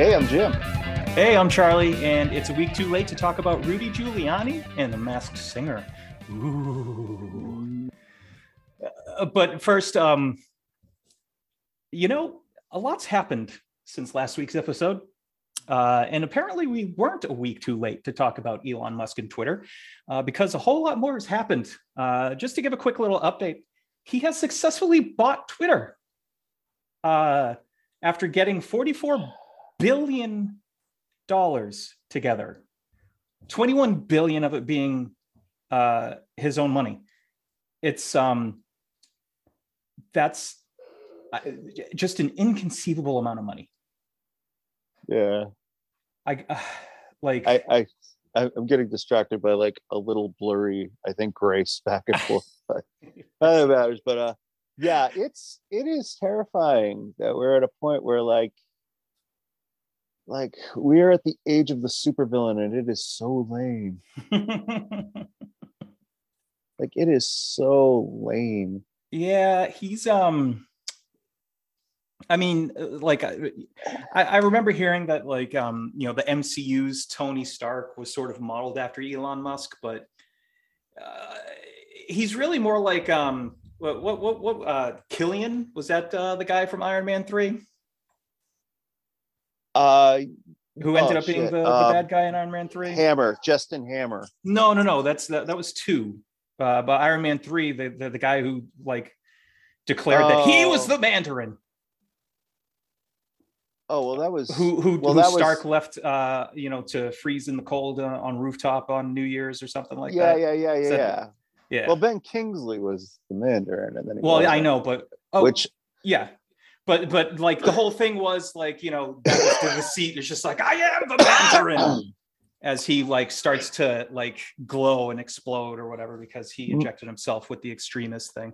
Hey, I'm Jim. Hey, I'm Charlie, and it's a week too late to talk about Rudy Giuliani and the Masked Singer. Ooh. Uh, but first, um, you know, a lot's happened since last week's episode. Uh, and apparently, we weren't a week too late to talk about Elon Musk and Twitter uh, because a whole lot more has happened. Uh, just to give a quick little update, he has successfully bought Twitter uh, after getting $44 billion dollars together, 21 billion of it being uh, his own money. It's um, that's just an inconceivable amount of money. Yeah. I uh, like I, I I'm getting distracted by like a little blurry, I think, grace back and forth. but that matters. But uh yeah, it's it is terrifying that we're at a point where like like we are at the age of the supervillain and it is so lame. like it is so lame. Yeah, he's um I mean, uh, like I, I remember hearing that, like, um, you know, the MCU's Tony Stark was sort of modeled after Elon Musk, but uh, he's really more like, um, what, what, what, what uh, Killian was that uh, the guy from Iron Man three? Uh, who ended oh, up being the, the um, bad guy in Iron Man three? Hammer, Justin Hammer. No, no, no. That's that. That was two. Uh, but Iron Man three, the, the the guy who like declared oh. that he was oh. the Mandarin. Oh well, that was who who, well, who Stark was... left, uh, you know, to freeze in the cold uh, on rooftop on New Year's or something like yeah, that. Yeah, yeah, yeah, yeah, yeah. Well, Ben Kingsley was the Mandarin, and then well, I know, but oh, which yeah, but but like the whole thing was like you know that was the receipt is just like I am the Mandarin as he like starts to like glow and explode or whatever because he mm-hmm. injected himself with the extremist thing.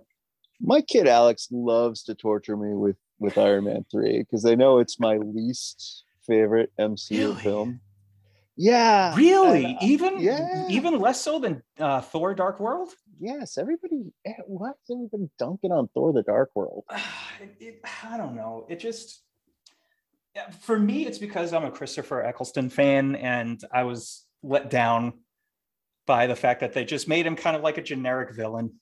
My kid Alex loves to torture me with with Iron Man 3 because I know it's my least favorite MCU really? film. Yeah. Really? Uh, even yeah. even less so than uh, Thor Dark World? Yes, everybody eh, what's everybody dunking on Thor the Dark World? it, it, I don't know. It just for me it's because I'm a Christopher Eccleston fan and I was let down by the fact that they just made him kind of like a generic villain.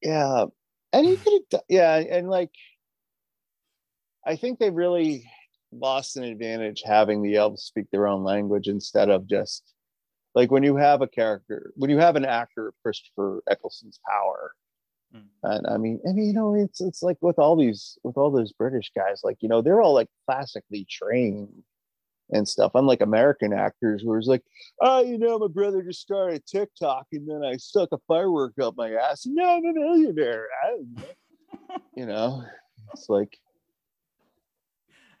Yeah, and you could yeah and like i think they really lost an advantage having the elves speak their own language instead of just like when you have a character when you have an actor of christopher eccleston's power mm. and i mean i mean you know it's it's like with all these with all those british guys like you know they're all like classically trained and stuff. Unlike American actors, where it's like, oh, you know, my brother just started TikTok and then I stuck a firework up my ass. No, I'm a millionaire. you know, it's like.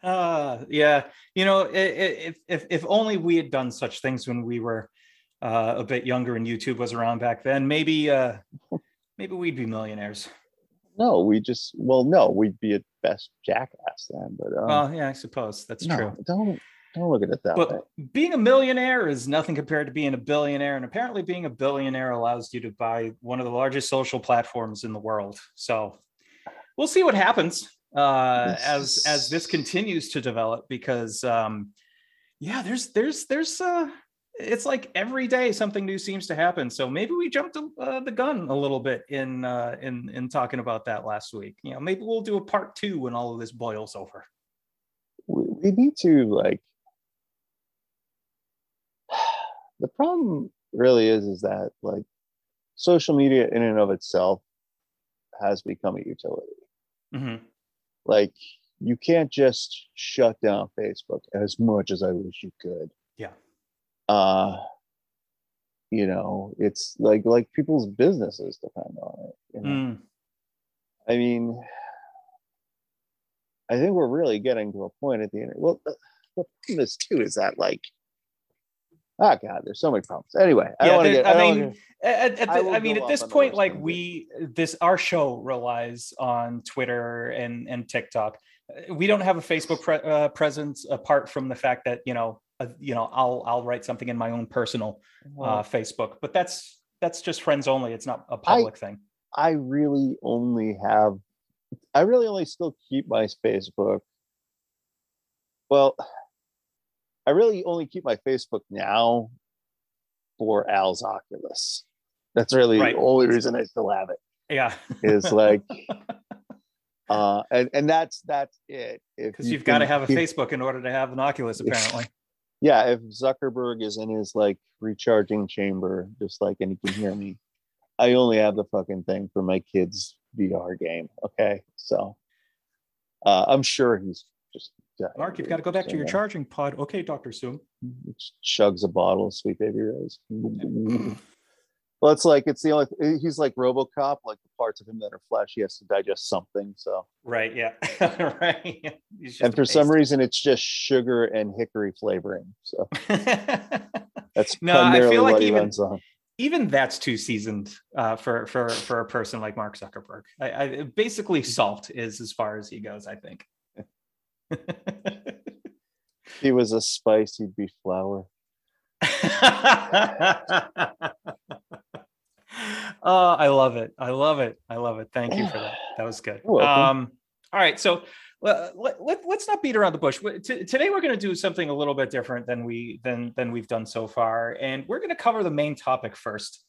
Uh, yeah, you know, if if if only we had done such things when we were uh, a bit younger and YouTube was around back then, maybe uh, maybe we'd be millionaires. No, we just well, no, we'd be at best jackass then. But um, well, yeah, I suppose that's no, true. Don't don't look at it that but way. Being a millionaire is nothing compared to being a billionaire. And apparently, being a billionaire allows you to buy one of the largest social platforms in the world. So we'll see what happens uh, as as this continues to develop. Because um, yeah, there's there's there's uh, it's like every day something new seems to happen. So maybe we jumped uh, the gun a little bit in uh, in in talking about that last week. You know, maybe we'll do a part two when all of this boils over. We need to like the problem really is is that like social media in and of itself has become a utility mm-hmm. Like you can't just shut down facebook as much as i wish you could yeah uh you know it's like like people's businesses depend on it you know? mm. i mean i think we're really getting to a point at the end well the, the problem is too is that like Oh God, there's so many problems. Anyway, I, yeah, get, I, I mean, at, at the, I, I, mean, at this point, like we, this our show relies on Twitter and and TikTok. We don't have a Facebook pre- uh, presence apart from the fact that you know, uh, you know, I'll I'll write something in my own personal uh, Facebook, but that's that's just friends only. It's not a public thing. I really only have, I really only still keep my Facebook Well, I really only keep my Facebook now for Al's Oculus. That's really Right. the only reason I still have it. Yeah, Is like, uh, and and that's that's it. Because you you've got to have a Facebook in order to have an Oculus, apparently. Yeah, if Zuckerberg is in his like recharging chamber, just like, and he can hear me, I only have the fucking thing for my kids' VR game. Okay, so uh, I'm sure he's just Mark, you've got to go back to your Yeah. charging pod. Okay, Doctor Soong. chugs a bottle of Sweet Baby Ray's. well, it's like it's the only. He's like RoboCop. Like the parts of him that are flesh, he has to digest something. So, Right. Yeah. right. And for some reason, it's just sugar and hickory flavoring. So that's No, I feel like what he even- runs on. even that's too seasoned uh, for for for a person like Mark Zuckerberg. I, I basically salt is as far as he goes. I think. He was a spice, he'd be flour. oh, I love it. I love it. I love it. Thank you for that. That was good. Um, all right. So uh, let, let, us not beat around the bush. T- today we're going to do something a little bit different than we than than we've done so far, and we're going to cover the main topic first.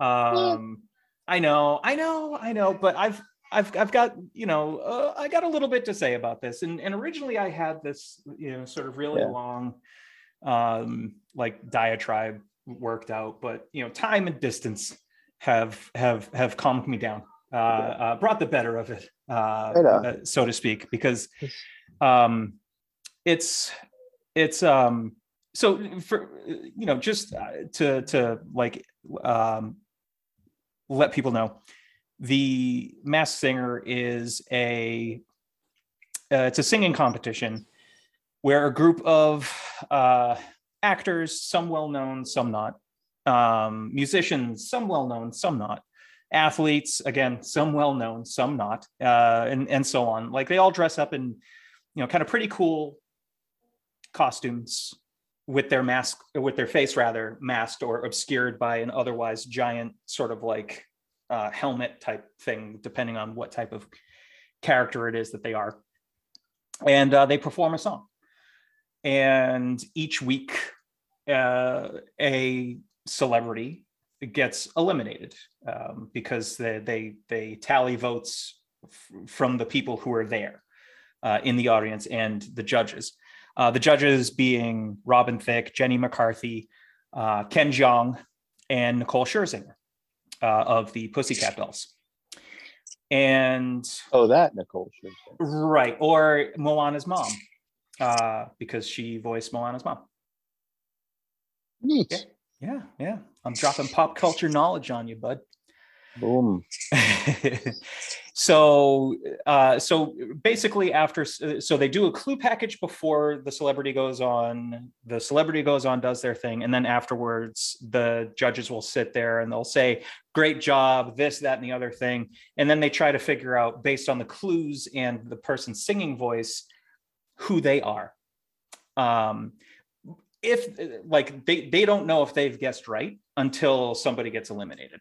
Um, I know, I know, I know, but I've I've I've got you know uh, I got a little bit to say about this, and and originally I had this you know sort of really Yeah. long um like diatribe worked out but you know time and distance have have have calmed me down uh, uh brought the better of it uh, Right uh, so to speak because um it's it's um so for you know just uh, to to like um let people know the masked singer is a uh, it's a singing competition where a group of uh, actors, some well known, some not, um, musicians, some well known, some not, athletes, again, some well known, some not, uh, and and so on. Like they all dress up in, you know, kind of pretty cool costumes with their mask, with their face rather masked or obscured by an otherwise giant sort of like uh, helmet type thing, depending on what type of character it is that they are. And uh, they perform a song and each week uh, a celebrity gets eliminated um, because they, they they tally votes f- from the people who are there uh, in the audience and the judges. Uh, the judges being Robin Thicke, Jenny McCarthy, uh, Ken Jeong, and Nicole Scherzinger uh, of the Pussycat Dolls. And Oh, that Nicole right, or Moana's mom, uh, because she voiced Moana's mom. Neat. Yeah. Yeah, yeah. I'm dropping pop culture knowledge on you, bud. Boom. so, uh, so basically, after so they do a clue package before the celebrity goes on. The celebrity goes on, does their thing, and then afterwards, the judges will sit there and they'll say, "Great job," this, that, and the other thing, and then they try to figure out based on the clues and the person's singing voice who they are. Um, if like they they don't know if they've guessed right until somebody gets eliminated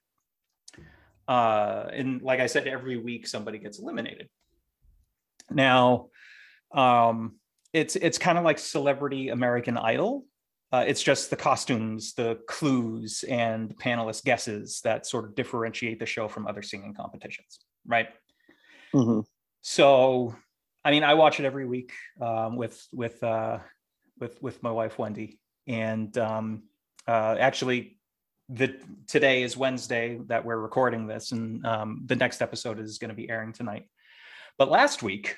uh and like i said every week somebody gets eliminated. Now um it's it's kind of like celebrity american idol. Uh, it's just the costumes the clues and the panelist guesses that sort of differentiate the show from other singing competitions right? Mm-hmm. so i mean i watch it every week um, with with uh with with my wife wendy. And um uh actually the today is wednesday that we're recording this and um the next episode is going to be airing tonight. But last week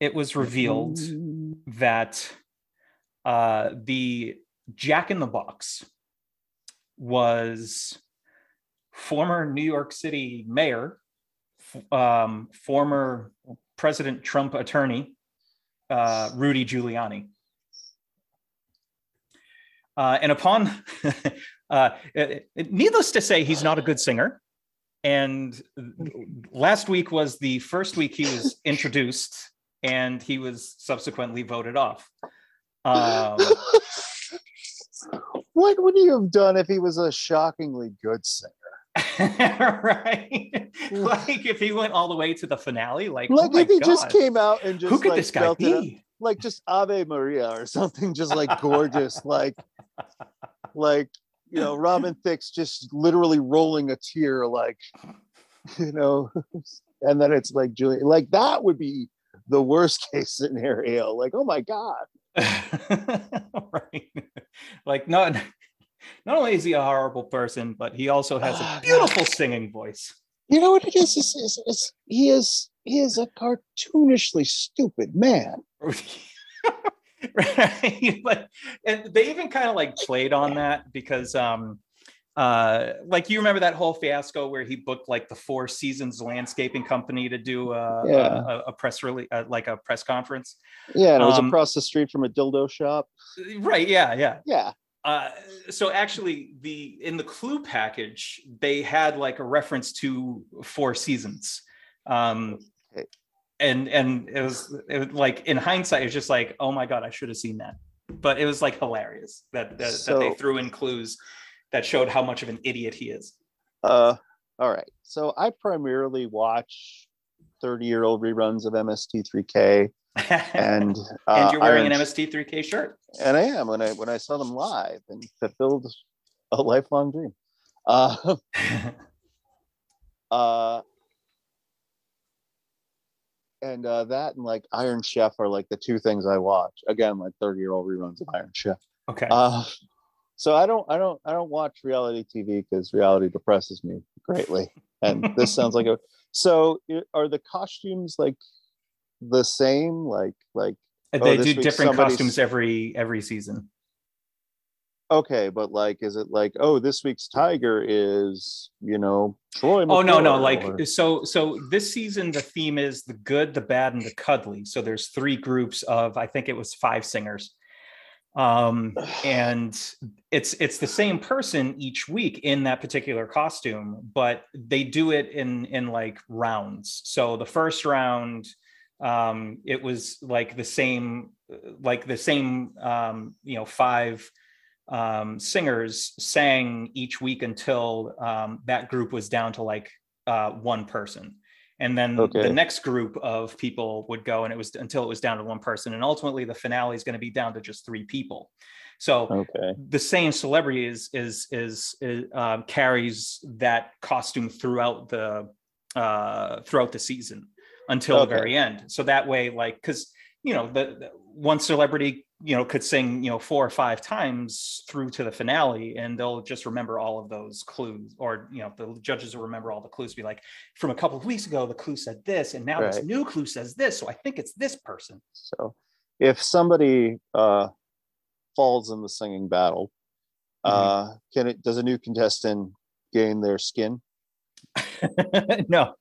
it was revealed that uh the jack in the box was former new york city mayor um former president trump attorney uh rudy giuliani uh, and upon, uh, needless to say, he's not a good singer. And last week was the first week he was introduced, and he was subsequently voted off. Um, what would you have done if he was a shockingly good singer? right? like if he went all the way to the finale, like, oh Like my if he God, just came out and just who could like, this guy be? Like just Ave Maria or something, just like gorgeous, like like you know, Robin Thicke's just literally rolling a tear, like you know, and then it's like Julie, like that would be the worst case scenario. Like, oh my god, right? Like not not only is he a horrible person, but he also has a Ah, beautiful singing voice. you know what it is? It's, it's, it's, he is he is a cartoonishly stupid man. Right but and they even kind of like played on that because um uh like you remember that whole fiasco where he booked like the four seasons landscaping company to do a, Yeah. a, a press release uh, like a press conference Yeah, and it was Um, across the street from a dildo shop. right yeah yeah Yeah. uh, so actually the in the clue package they had like a reference to four seasons um. And and it was it was like in hindsight it's just like oh my god i should have seen that but it was like hilarious that that, that they threw in clues that showed how much of an idiot he is Uh, all right. So I primarily watch 30 year old reruns of MST3K and uh, and you're wearing Iron- an mst3k shirt and I am when I when I saw them live and fulfilled a lifelong dream. Uh, uh, and uh, that and like Iron Chef are like the two things I watch. Again, like 30 year old reruns of Iron Chef. okay Uh, so I don't I don't I don't watch reality TV because reality depresses me greatly. And this sounds like a so are the costumes like the same? Like like And oh, they do different costumes every every season okay, but like is it like oh this week's tiger is you know Troy? Oh no, no, like or- so so this season the theme is the good, the bad, and the cuddly. So there's three groups of I think it was five singers. Um and it's it's the same person each week in that particular costume, but they do it in in like rounds. So the first round um it was like the same like the same um you know five um, singers sang each week until um, that group was down to like uh, one person. And then Okay. the next group of people would go, and it was until it was down to one person. And ultimately, the finale is going to be down to just three people. So okay the same celebrity is is is, is um, carries that costume throughout the uh, throughout the season until Okay. the very end. So that way, like, because you know the, the one celebrity you know could sing you know four or five times through to the finale, and they'll just remember all of those clues, or you know the judges will remember all the clues. Be like, from a couple of weeks ago, the clue said this, and now this new clue says this. So I think it's this person. so if somebody uh falls in the singing battle Mm-hmm. uh can it does a new contestant gain their skin no.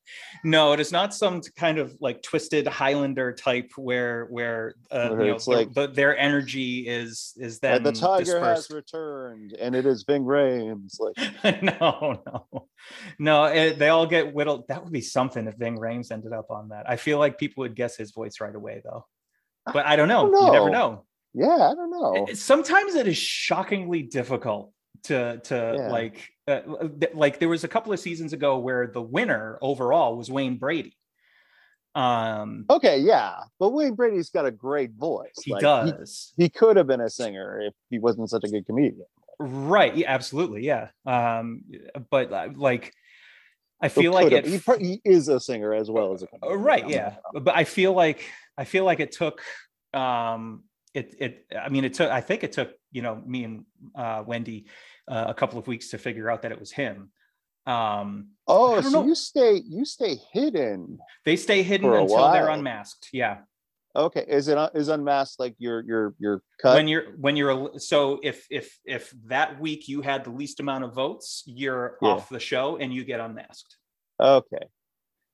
No it is not some kind of like twisted highlander type where where uh, you know their- like- the- their energy is is then the tiger has returned and it is Ving Rhames like no no. No it, they all get whittled. That would be something if Ving Rhames ended up on that. I feel like people would guess his voice right away though. But i don't know. don't you never know. know. Yeah I don't know. Sometimes it is shockingly difficult to to Yeah. like uh, th- like there was a couple of seasons ago where the winner overall was Wayne Brady. Um, Okay, yeah, but Wayne Brady's got a great voice. he Like, does. He, could have been a singer if he wasn't such a good comedian. right. Yeah, absolutely. Yeah. Um, but uh, like, I feel like it. he, he is a singer as well as a Uh, comedian. right yeah but i feel like i feel like it took um it it i mean it took i think it took you know me and uh wendy uh, a couple of weeks to figure out that it was him um Oh, so know. you stay you stay hidden. they stay hidden until they're unmasked yeah Okay, is it is unmasked like your your your cut? when you're when you're so if if if that week you had the least amount of votes you're Yeah. off the show and you get unmasked okay,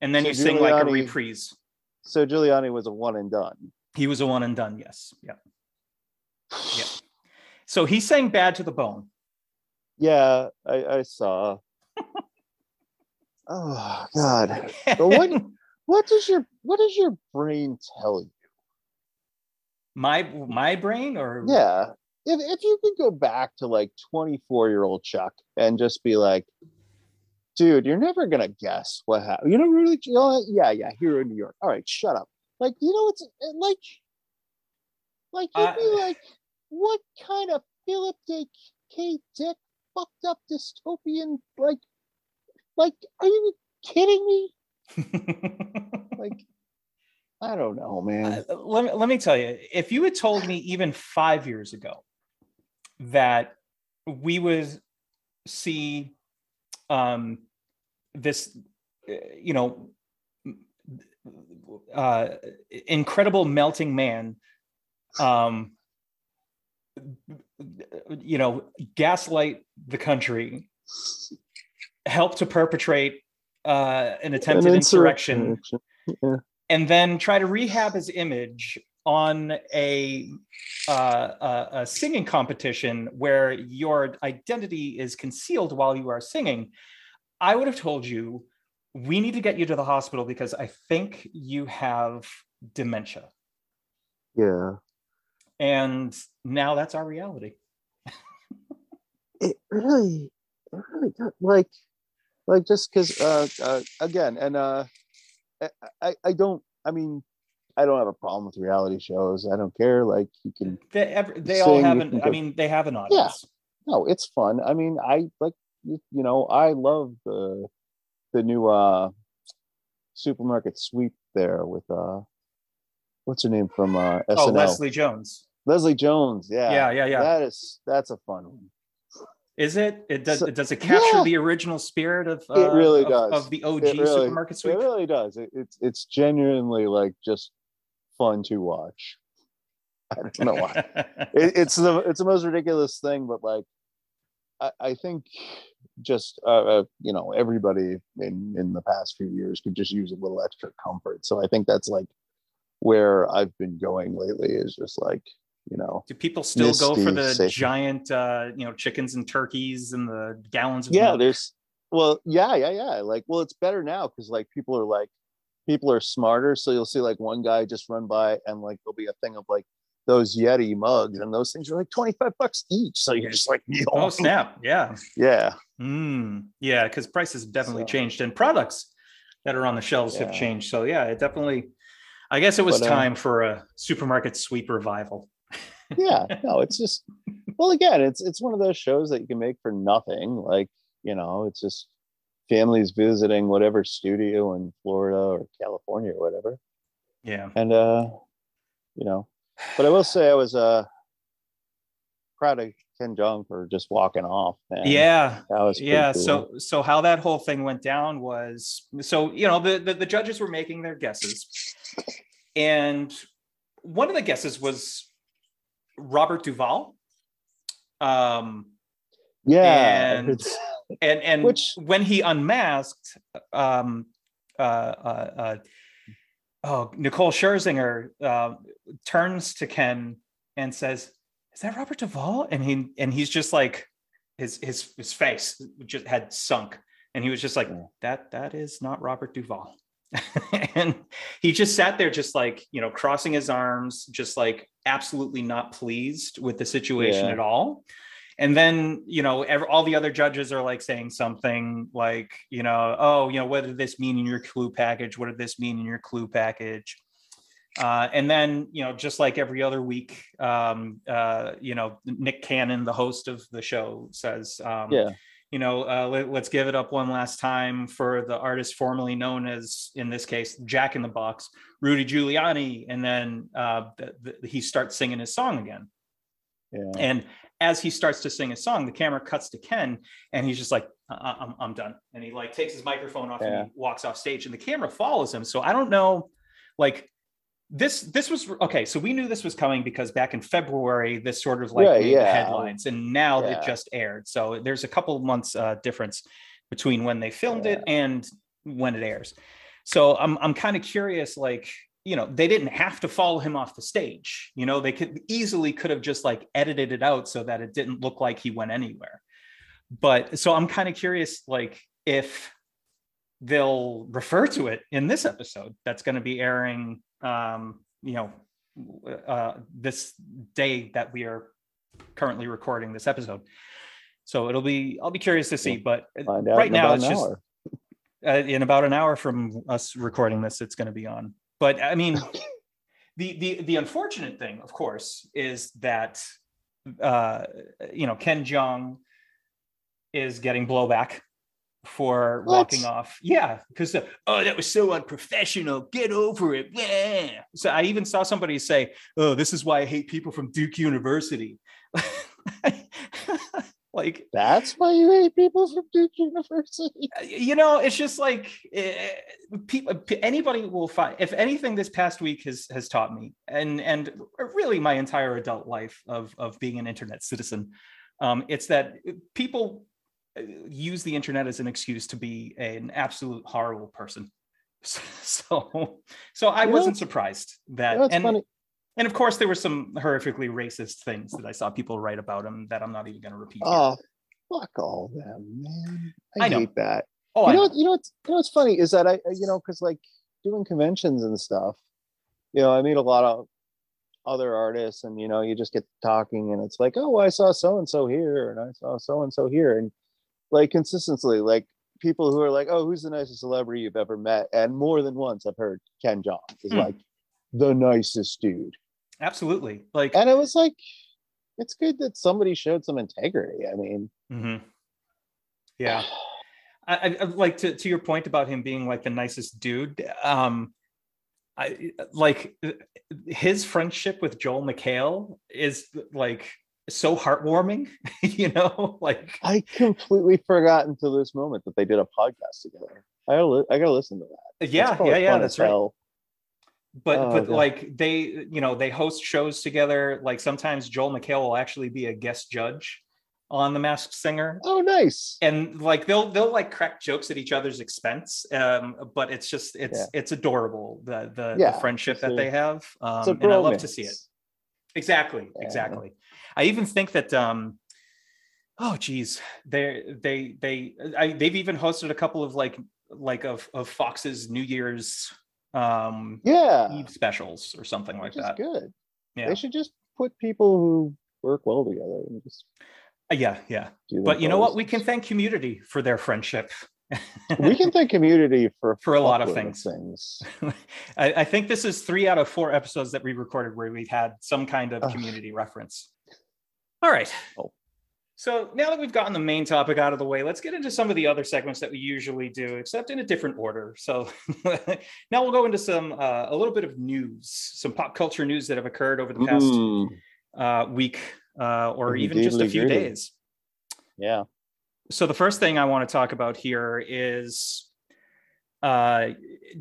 and then So you sing like a reprise so Giuliani was a one and done. he was a one and done yes yeah Yeah. so he sang bad to the bone Yeah, I, I saw. oh God, but what what does your what does your brain tell you? my my brain or Yeah. If, if you could go back to like 24 year old Chuck and just be like, dude, you're never going to guess what happened. You know, really, you know, yeah, yeah, here in New York. All right, shut up. Like, you know, it's it, eh, like, Like you'd uh, be like, what kind of Philip. K. Dick fucked up dystopian like like are you kidding me? like I don't know, man. Uh, let me let me tell you, if you had told me even five years ago that we would see um, this, uh, you know, uh, incredible melting man, um, you know, gaslight the country, help to perpetrate uh, an attempted an insurrection. insurrection. Yeah and then try to rehab his image on a, uh, a, a singing competition where your identity is concealed while you are singing, I would have told you we need to get you to the hospital because I think you have dementia. Yeah. And now that's our reality. It really, it really got like, like just because, uh, uh, again, and uh, I, I don't. I mean, I don't have a problem with reality shows. I don't care. Like you can. They, every, they all have an. I mean, they have an audience. Yeah. No, it's fun. I mean, I like you know I love the the new uh supermarket sweep there with uh what's her name from uh SNL? Oh, Leslie Jones. Leslie Jones. Yeah. Yeah, yeah, yeah. That is that's a fun one. Is it? It does. So, it does it capture yeah. the original spirit of? Uh, it really of, does of the OG really, supermarket sweep. It really does. It, it's it's genuinely like just fun to watch. I don't know why. it, it's the it's the most ridiculous thing, but like, I, I think just uh, uh, you know everybody in in the past few years could just use a little extra comfort. So I think that's like where I've been going lately is just like you know do people still go for the giant uh you know chickens and turkeys and the gallons of yeah milk? there's well yeah yeah yeah like well it's better now because like people are like people are smarter so you'll see like one guy just run by and like there'll be a thing of like those yeti mugs and those things are like 25 bucks each so you're just like Yo. oh snap yeah yeah mm, yeah because prices definitely so. changed and products that are on the shelves yeah. have changed so yeah it definitely i guess it was but, uh, time for a supermarket sweep revival yeah, no, it's just well, again, it's it's one of those shows that you can make for nothing. Like you know, it's just families visiting whatever studio in Florida or California or whatever. Yeah, and uh, you know, but I will say I was uh proud of Ken Jeong for just walking off. Man. Yeah, that was yeah. Cool. So so how that whole thing went down was so you know the, the the judges were making their guesses, and one of the guesses was Robert Duvall. Um, yeah, and and and Which... when he unmasked, um, uh, uh, uh, oh, Nicole Scherzinger uh, turns to Ken and says, "Is that Robert Duvall?" And he and he's just like his his his face just had sunk, and he was just like, "That that is not Robert Duvall." and he just sat there just like you know crossing his arms just like absolutely not pleased with the situation yeah. at all. And then you know every, all the other judges are like saying something like you know oh you know what did this mean in your clue package? What did this mean in your clue package? Uh, and then you know just like every other week um, uh, you know nick cannon the host of the show says um, yeah you know, uh, let, us give it up one last time for the artist formerly known as, in this case, Jack in the Box, Rudy Giuliani, and then uh, the, the, he starts singing his song again. Yeah. And as he starts to sing his song, the camera cuts to Ken, and he's just like, "I'm, I'm done," and he like takes his microphone off yeah. and he walks off stage, and the camera follows him. So I don't know, like this this was okay so we knew this was coming because back in february this sort of like yeah. headlines and now yeah. it just aired. So there's a couple of months uh, difference between when they filmed it and when it airs. So i'm, I'm kind of curious like you know they didn't have to follow him off the stage you know? They could easily could have just like edited it out so that it didn't look like he went anywhere. But so i'm kind of curious like if they'll refer to it in this episode that's going to be airing um, you know, uh, this day that we are currently recording this episode. So it'll be, I'll be curious to see, but right now it's just uh, in about an hour from us recording this, it's going to be on. But I mean, the the the unfortunate thing, of course, is that uh, you know Ken Jeong is getting blowback for What? walking off. Yeah, because oh, that was so unprofessional. Get over it. Yeah. So I even saw somebody say, "Oh, this is why I hate people from Duke University." like That's why you hate people from Duke University. you know it's just like eh, people anybody will find if anything this past week has has taught me and and really my entire adult life of of being an internet citizen um it's that people uh, use the internet as an excuse to be an absolute horrible person so so i know, wasn't surprised that know, it's and funny. and of course there were some horrifically racist things that i saw people write about him that i'm not even going to repeat here. Oh, fuck all them, man. I, I know. hate that. oh you know, know. you know, what's, you know what's funny is that I, I- you know, because like doing conventions and stuff, you know, I meet a lot of other artists, and you know, you just get talking, and it's like, oh, I saw so and so here, and I saw so and so here, and like consistently, like people who are like, oh, who's the nicest celebrity you've ever met, and more than once I've heard Ken Jeong is Hmm. like the nicest dude, absolutely like and it was like, it's good that somebody showed some integrity. I mean, mhm. yeah I, I I- like to to your point about him being like the nicest dude. Um, I like his friendship with Joel McHale is like so heartwarming. You know, like I completely forgot until this moment that they did a podcast together. I gotta, li- I gotta listen to that. Yeah, yeah, yeah. That's right. hell. But Oh, but God. like they, you know, they host shows together. Like sometimes Joel McHale will actually be a guest judge on The Masked Singer. Oh, nice. and like they'll they'll like crack jokes at each other's expense um but it's just it's Yeah. it's adorable the the, Yeah, the friendship that they have um and i love to see it exactly Yeah. exactly i even think that um oh geez they they they I, they've even hosted a couple of like like of of fox's new year's um Yeah, eve specials or something like which is that good. yeah They should just put people who work well together and just Uh, yeah yeah but you know what we can thank community for their friendship we can thank community for For a lot of things. things. I, I think this is three out of four episodes that we recorded where we've had some kind of community reference. All right. Oh. So now that we've gotten the main topic out of the way, let's get into some of the other segments that we usually do, except in a different order. So now we'll go into some uh, a little bit of news, some pop culture news that have occurred over the past Mm, uh, week uh, or even just a few days. yeah. So the first thing I want to talk about here is uh,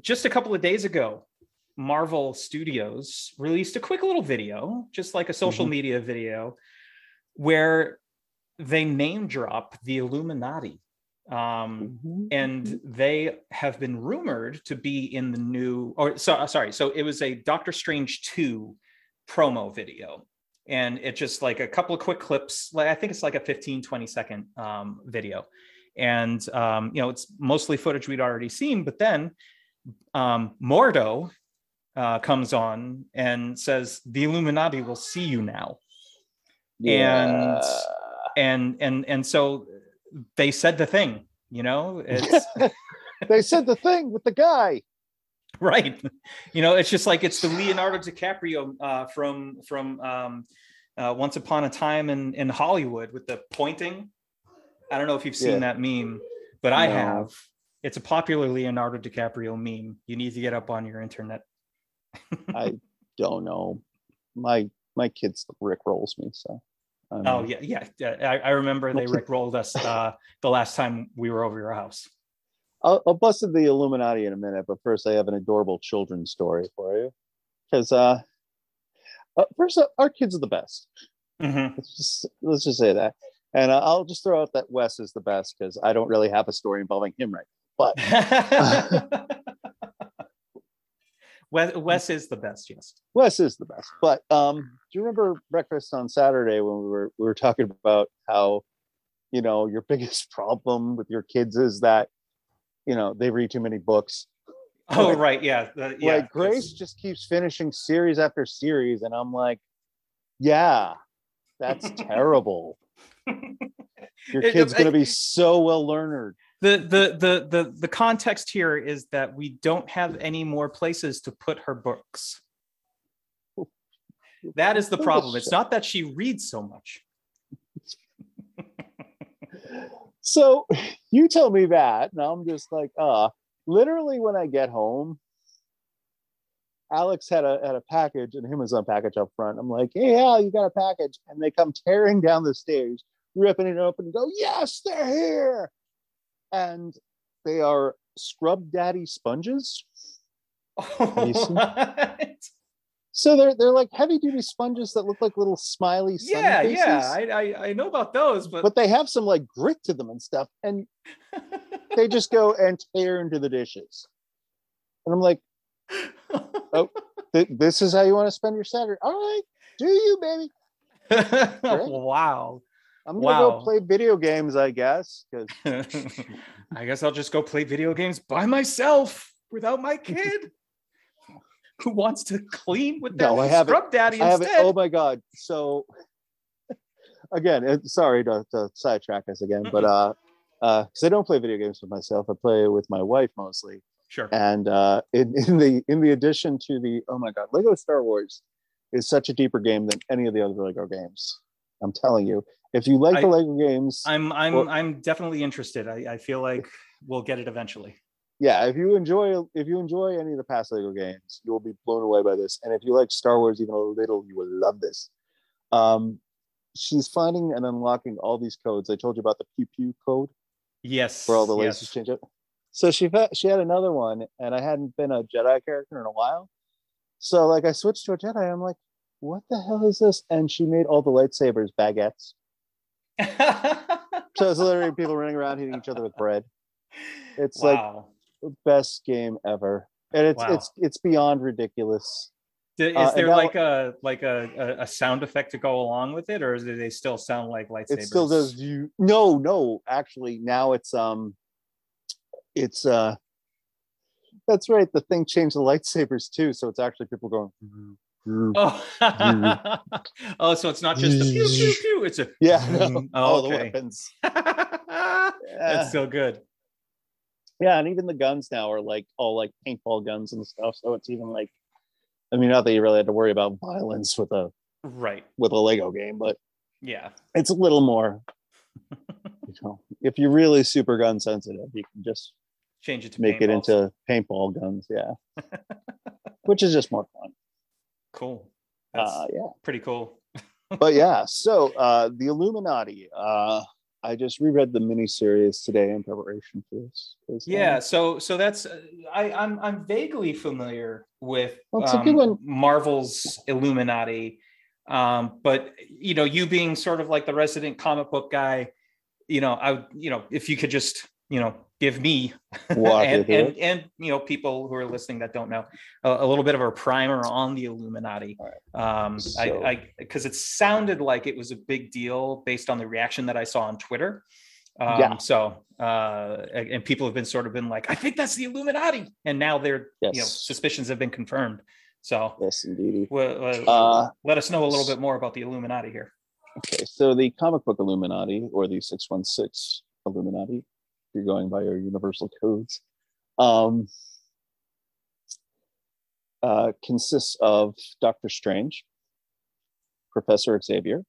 just a couple of days ago, Marvel Studios released a quick little video, just like a social Mhm. media video, where they name drop the Illuminati. Um, Mhm. and they have been rumored to be in the new or so sorry so it was a doctor strange 2 promo video and it's just like a couple of quick clips like i think it's like a 15 20 second um, video and um, you know it's mostly footage we'd already seen but then um, mordo uh, comes on and says the illuminati will see you now Yeah. and and and so they said the thing you know it's they said the thing with the guy. right you know it's just like it's the leonardo dicaprio uh, from from um, uh, once upon a time in in hollywood with the pointing i don't know if you've seen Yeah. that meme but i No. have it's a popular leonardo dicaprio meme you need to get up on your internet I don't know. My my kids Rick rolls me so. Don't oh yeah yeah I, I remember they rickrolled us uh, the last time we were over your house I'll, I'll bust in the Illuminati in a minute, but first I have an adorable children's story for you. Because uh, uh, first, uh, our kids are the best. Mhm. Let's just let's just say that. And uh, I'll just throw out that Wes is the best because I don't really have a story involving him right. But Wes, Wes is the best, yes. Wes is the best. But um, do you remember breakfast on Saturday when we were we were talking about how, you know, your biggest problem with your kids is that, you know, they read too many books. Oh, Like- right, yeah, the- yeah. like Grace just keeps finishing series after series, and I'm like, yeah, that's terrible. Your kid's it- gonna be so well learned. The the the the the context here is that we don't have any more places to put her books. that is the problem. It's not that she reads so much. So you tell me that, and I'm just like, uh, literally when I get home, Alex had a had a package, and him was on package up front. I'm like, hey Al, you got a package, and they come tearing down the stairs, ripping it open, and go, yes, they're here, and they are Scrub Daddy sponges. What? So they're they're like heavy duty sponges that look like little smiley yeah, faces, yeah. I, I I know about those, but, but they have some like grit to them and stuff, and they just go and tear into the dishes. And I'm like, oh, th- this is how you want to spend your Saturday. All right, do you, baby? wow. I'm gonna go play video games, I guess. Because I guess I'll just go play video games by myself without my kid. Who wants to clean with that No, I have it. scrub daddy I instead? Oh my god! So again, sorry to, to sidetrack us again, but uh, uh, because I don't play video games with myself, I play with my wife mostly. sure. And uh, in, in the in the addition to the oh my god, Lego Star Wars is such a deeper game than any of the other Lego games. I'm telling you, if you like I- the Lego games, I'm I'm Well- I'm definitely interested. I, I feel like we'll get it eventually. yeah, if you enjoy if you enjoy any of the past Lego games, you will be blown away by this. And if you like Star Wars even a little, you will love this. Um, she's finding and unlocking all these codes. I told you about the pew pew code Yes. For all the lasers yes. change up. So she she had another one, and I hadn't been a Jedi character in a while. So like I switched to a Jedi. I'm like, what the hell is this? And she made all the lightsabers baguettes. So it's literally people running around hitting each other with bread. It's like wow. the best game ever, and it's Wow. it's it's beyond ridiculous. Is uh, there now- like a like a, a, sound effect to go along with it, or do they still sound like lightsabers? It still does you no no actually now it's um it's uh that's right the thing changed the lightsabers too so it's actually people going Oh, oh, so it's not just the pew pew pew. It's a yeah no, Oh, all the okay. weapons That's so good. yeah and even the guns now are like all like paintball guns and stuff so it's even like I mean not that you really had to worry about violence with a Right. with a Lego game but Yeah. it's a little more you know if you're really super gun sensitive you can just Change it to make it into paintball guns yeah which is just more fun cool. That's uh yeah pretty cool. but yeah so uh the illuminati uh i just reread the miniseries today in preparation for this. Yeah, so so that's uh, I I'm I'm vaguely familiar with Well, it's a good um. Marvel's Illuminati, um, but you know, you being sort of like the resident comic book guy, you know, I would you know if you could just you know give me and, and and you know people who are listening that don't know a, a little bit of a primer on the Illuminati. Um, So- I I because it sounded like it was a big deal based on the reaction that I saw on Twitter. Um, Yeah. So uh, and people have been sort of been like, I think that's the Illuminati, and now their you know suspicions have been confirmed. So yes indeed well, uh, uh let us know a little bit more about the Illuminati here. okay so the comic book illuminati or the 616 illuminati if you're going by your universal codes um uh consists of dr strange professor xavier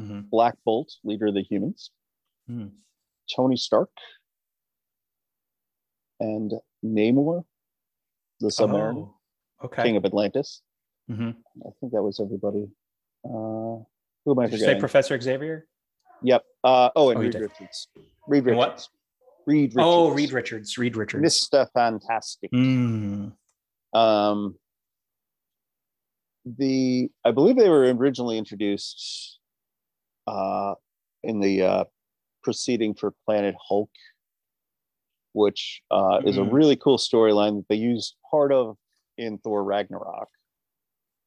Mhm. black bolt leader of the Inhumans Hmm. Tony Stark and Namor, the Submariner, Oh, okay. King of Atlantis. Mhm. I think that was everybody. Uh, who am I Did you say? Professor Xavier? yep. Uh, oh, and Oh, Reed. Richards. Reed And what? Reed Richards. Oh, Reed Richards. Reed Richards. Mr. Fantastic. Mm. Um, the I believe they were originally introduced uh, in the uh, proceeding for Planet Hulk, which uh, is a Mhm. really cool storyline that they used part of in Thor Ragnarok.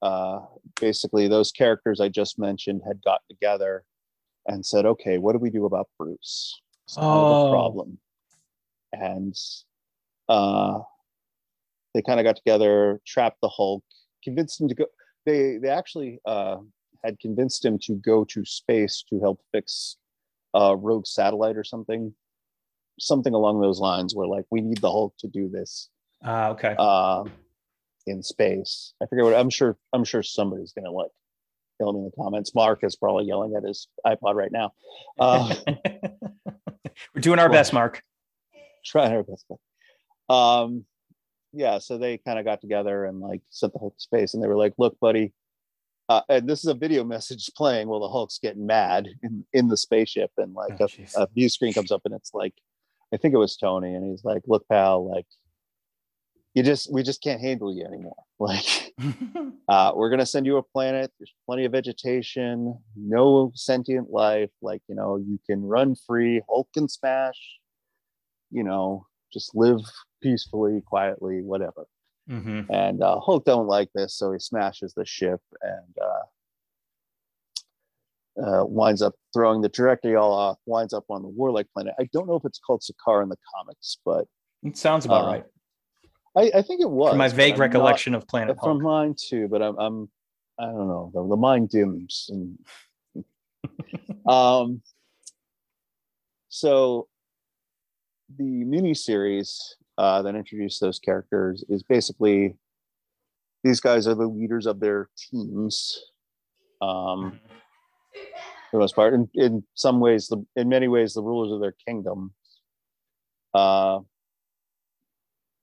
Uh, basically, those characters I just mentioned had got together and said, "Okay, what do we do about Bruce? It's kind of Oh. a problem." And uh, they kind of got together, trapped the Hulk, convinced him to go. They they actually uh, had convinced him to go to space to help fix a rogue satellite or something, something along those lines. Where like we need the Hulk to do this. Ah, okay. Uh, in space. I forget what I'm sure. I'm sure somebody's gonna like kill me in the comments. Mark is probably yelling at his iPod right now. Uh, We're doing our best, Mark. trying our best. But, Um, yeah, so they kind of got together and like set the Hulk space, and they were like, "Look, buddy." Uh, and this is a video message playing while the Hulk's getting mad in, in the spaceship, and like Oh, a, a view screen comes up, and it's like, I think it was Tony, and he's like, "Look, pal, like, you just we just can't handle you anymore. Like, uh, we're gonna send you a planet. There's plenty of vegetation, no sentient life. Like, you know, you can run free. Hulk can smash. You know, just live peacefully, quietly, whatever." Mhm. And uh, Hulk don't like this, so he smashes the ship and uh, uh, winds up throwing the trajectory all off. Winds up on the Warlike planet. I don't know if it's called Sakaar in the comics, but It sounds about Uh, right. I, I think it was. From my vague I'm not- recollection of Planet Hulk. from mine too, but I'm, I'm I don't know. The, the mind dims and um so the mini series uh, that introduced those characters is basically these guys are the leaders of their teams um for the most part. In, in some ways the in many ways the rulers of their kingdom. Uh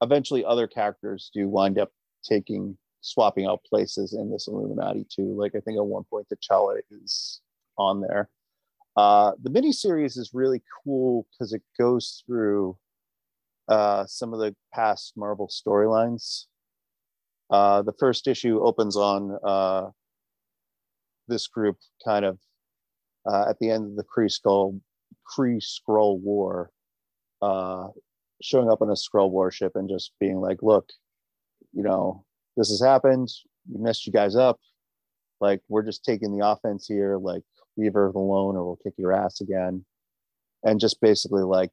eventually other characters do wind up taking swapping out places in this illuminati too. Like i think at one point the t'challa is on there uh the mini series is really cool because it goes through uh some of the past marvel storylines uh the first issue opens on uh this group kind of uh, at the end of the Kree Skull Kree Skrull War, uh, showing up on a Skrull warship and just being like, "Look, you know, this has happened. We messed you guys up. Like, we're just taking the offense here. Like, leave Earth alone, or we'll kick your ass again." And just basically like,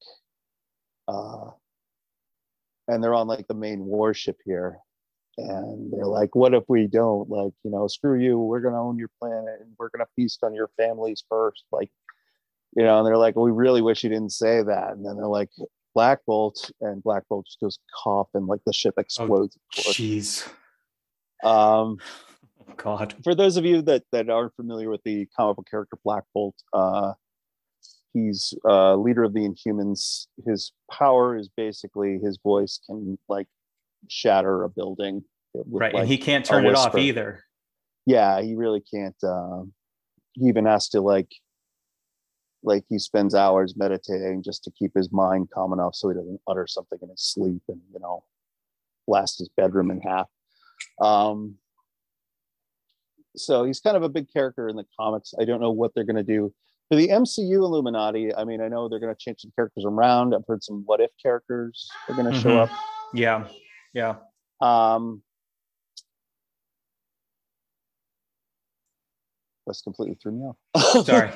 uh, and they're on like the main warship here, and they're like, "What if we don't? Like, you know, screw you. We're gonna own your planet, and we're gonna feast on your families first. Like, you know." And they're like, "We really wish you didn't say that." And then they're like, "Black Bolt," and Black Bolt just goes cough, and like the ship explodes. of course. Jeez. Um, Oh, God. for those of you that that aren't familiar with the comic book character Black Bolt, uh, he's uh, leader of the Inhumans. His power is basically his voice can like shatter a building. with, Right. like, and he can't turn it off either. yeah he really can't um he even has to like like he spends hours meditating just to keep his mind calm enough so he doesn't utter something in his sleep and you know blast his bedroom in half um so he's kind of a big character in the comics i don't know what they're going to do for the mcu illuminati i mean i know they're going to change some characters around i've heard some what if characters are going to show Mhm. up Yeah. Yeah. um that's completely threw me off Sorry.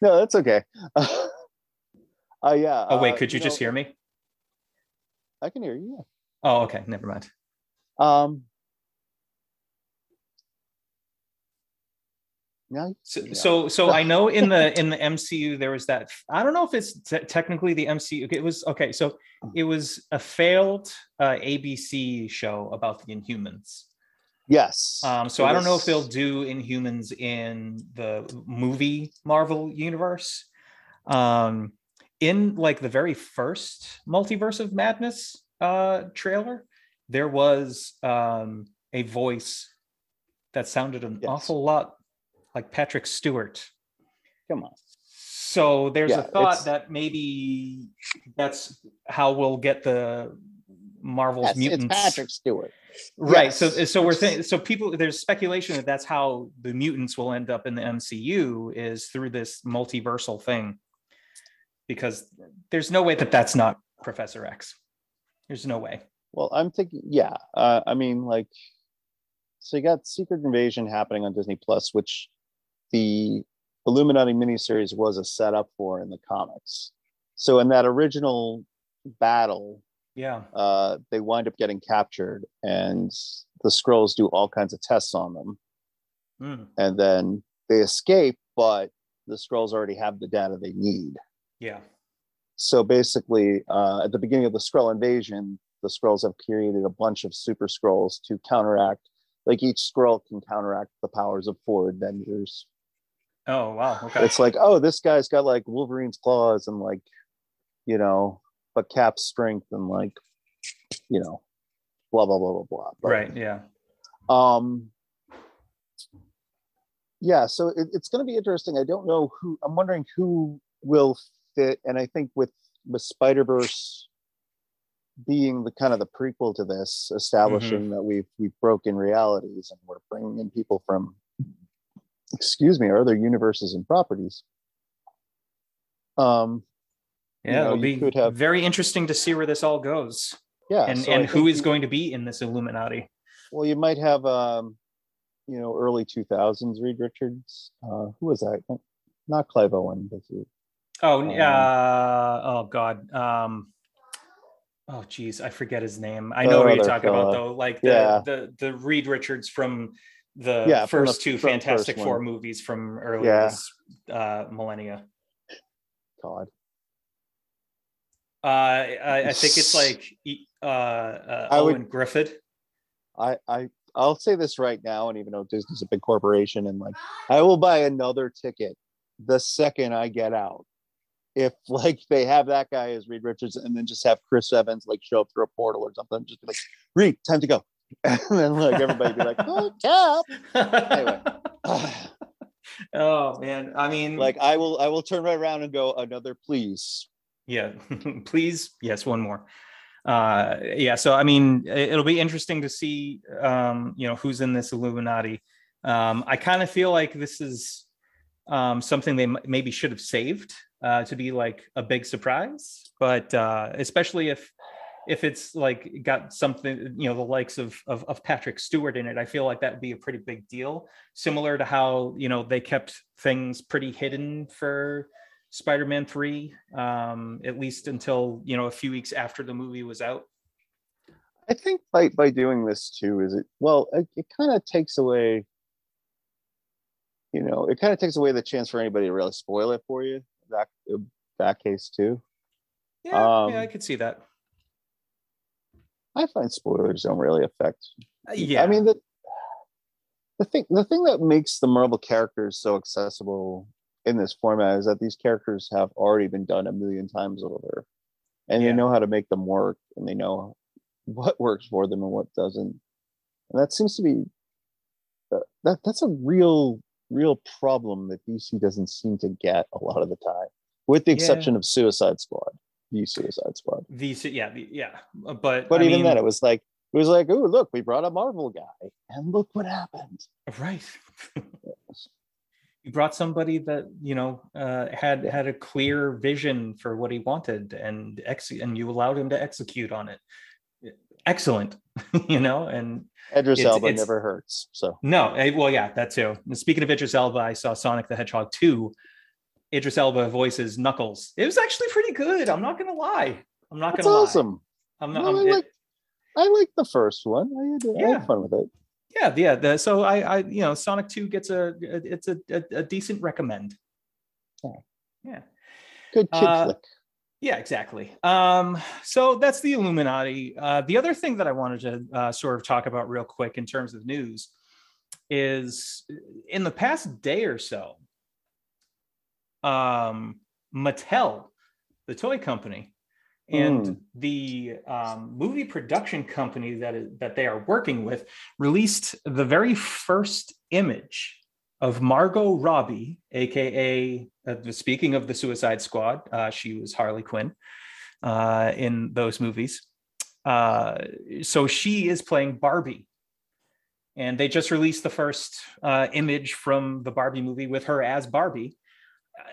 no, that's okay. uh, yeah. Oh, wait. uh, Could you just know, hear me? I can hear you. Oh, okay. Never mind. Um. So, Yeah. so, so I know in the in the MCU there was that. I don't know if it's te- technically the MCU. It was okay. So it was a failed uh, ABC show about the Inhumans. yes. Um, so I don't know if they'll do Inhumans in the movie Marvel universe. Um, in like the very first Multiverse of Madness uh, trailer, there was um, a voice that sounded an Yes. awful lot like Patrick Stewart. Come on. So there's Yeah, a thought it's- that maybe that's how we'll get the Marvel's Yes, it's mutants. Patrick Stewart. Right. So so we're thinking so people there's speculation that that's how the mutants will end up in the MCU is through this multiversal thing. Because there's no way that that's not Professor X. There's no way. Well, I'm thinking, yeah. Uh, I mean, like, so you got Secret Invasion happening on Disney Plus, which the Illuminati miniseries was a setup for in the comics. So in that original battle, Yeah. uh, they wind up getting captured, and the Skrulls do all kinds of tests on them, Mm, and then they escape, but the Skrulls already have the data they need. yeah. So basically, uh, at the beginning of the Skrull invasion, the Skrulls have created a bunch of super Skrulls to counteract. Like each Skrull can counteract the powers of four Avengers. Oh wow. Okay. It's like, oh, this guy's got like Wolverine's claws and like, you know, but Cap's strength and like, you know, blah blah blah blah blah. But, right. Yeah. Um. Yeah, so it, it's going to be interesting. I don't know who. I'm wondering who will fit, and I think with with Spider Verse being the kind of the prequel to this, establishing that we've we've broken realities and we're bringing in people from, excuse me, or other universes and properties. Um, you Yeah, know, it'll you be could have- very interesting to see where this all goes, yeah, and so and who think you- going to be in this Illuminati. Well, you might have, um, you know, early 2000s Reed Richards. Uh, who was that? Not Clive Owen, but he- Oh, Um, uh, oh God. Um, oh geez, I forget his name. I know what you're talking about though. Like the Yeah. the the Reed Richards from the Yeah, from the- first two Fantastic first Four one. movies from early Yeah. this, uh, millennia. God. Uh, I, I think it's like uh, uh, I would- Ioan Gruffudd. I, I, I'll say this right now, and even though Disney's a big corporation, and like, I will buy another ticket the second I get out. If like they have that guy as Reed Richards, and then just have Chris Evans like show up through a portal or something, just be like, Reed, time to go, and then like everybody be like, oh, Cap. Anyway. oh man, I mean, like I will, I will turn right around and go another, please. yeah please yes one more uh yeah so i mean it- it'll be interesting to see um you know who's in this illuminati um i kind of feel like this is um something they m- maybe should have saved uh to be like a big surprise but uh especially if if it's like got something you know the likes of, of of patrick stewart in it i feel like that would be a pretty big deal similar to how you know they kept things pretty hidden for Spider-Man 3 um at least until you know a few weeks after the movie was out. I think by by doing this too is it well it, it kind of takes away you know it kind of takes away the chance for anybody to really spoil it for you that that case too Yeah, Um, yeah, I could see that. I find spoilers don't really affect Uh, Yeah. i mean the the thing the thing that makes the marvel characters so accessible in this format is that these characters have already been done a million times over and Yeah. they know how to make them work and they know what works for them and what doesn't and that seems to be uh, that that's a real real problem that dc doesn't seem to get a lot of the time with the Yeah. exception of suicide squad the suicide squad the yeah, the, yeah. Uh, But but I even mean, then it was like it was like oh look we brought a marvel guy and look what happened right. you brought somebody that you know uh, had had a clear vision for what he wanted and ex and you allowed him to execute on it. Excellent, you know, and Idris It's- Elba it's- never hurts so No, eh, well, yeah, that too. And speaking of Idris Elba, I saw Sonic the Hedgehog 2. Idris Elba voices Knuckles. It was actually pretty good. I'm not gonna lie. I'm not that's gonna lie. awesome I'm not. No, I it- like I like the first one. I had, I had fun with it. yeah, yeah. The, so I, I, you know, Sonic 2 gets a, it's a, a, a decent recommend. Yeah. Yeah. Good kid Uh, flick. Yeah, exactly. Um, so that's the Illuminati. Uh, the other thing that I wanted to uh, sort of talk about real quick in terms of news is in the past day or so, um, Mattel, the toy company, and Hmm. the um, movie production company that is, that they are working with released the very first image of Margot Robbie, aka uh, speaking of the Suicide Squad, uh, she was Harley Quinn uh, in those movies. Uh, so she is playing Barbie, and they just released the first uh, image from the Barbie movie with her as Barbie.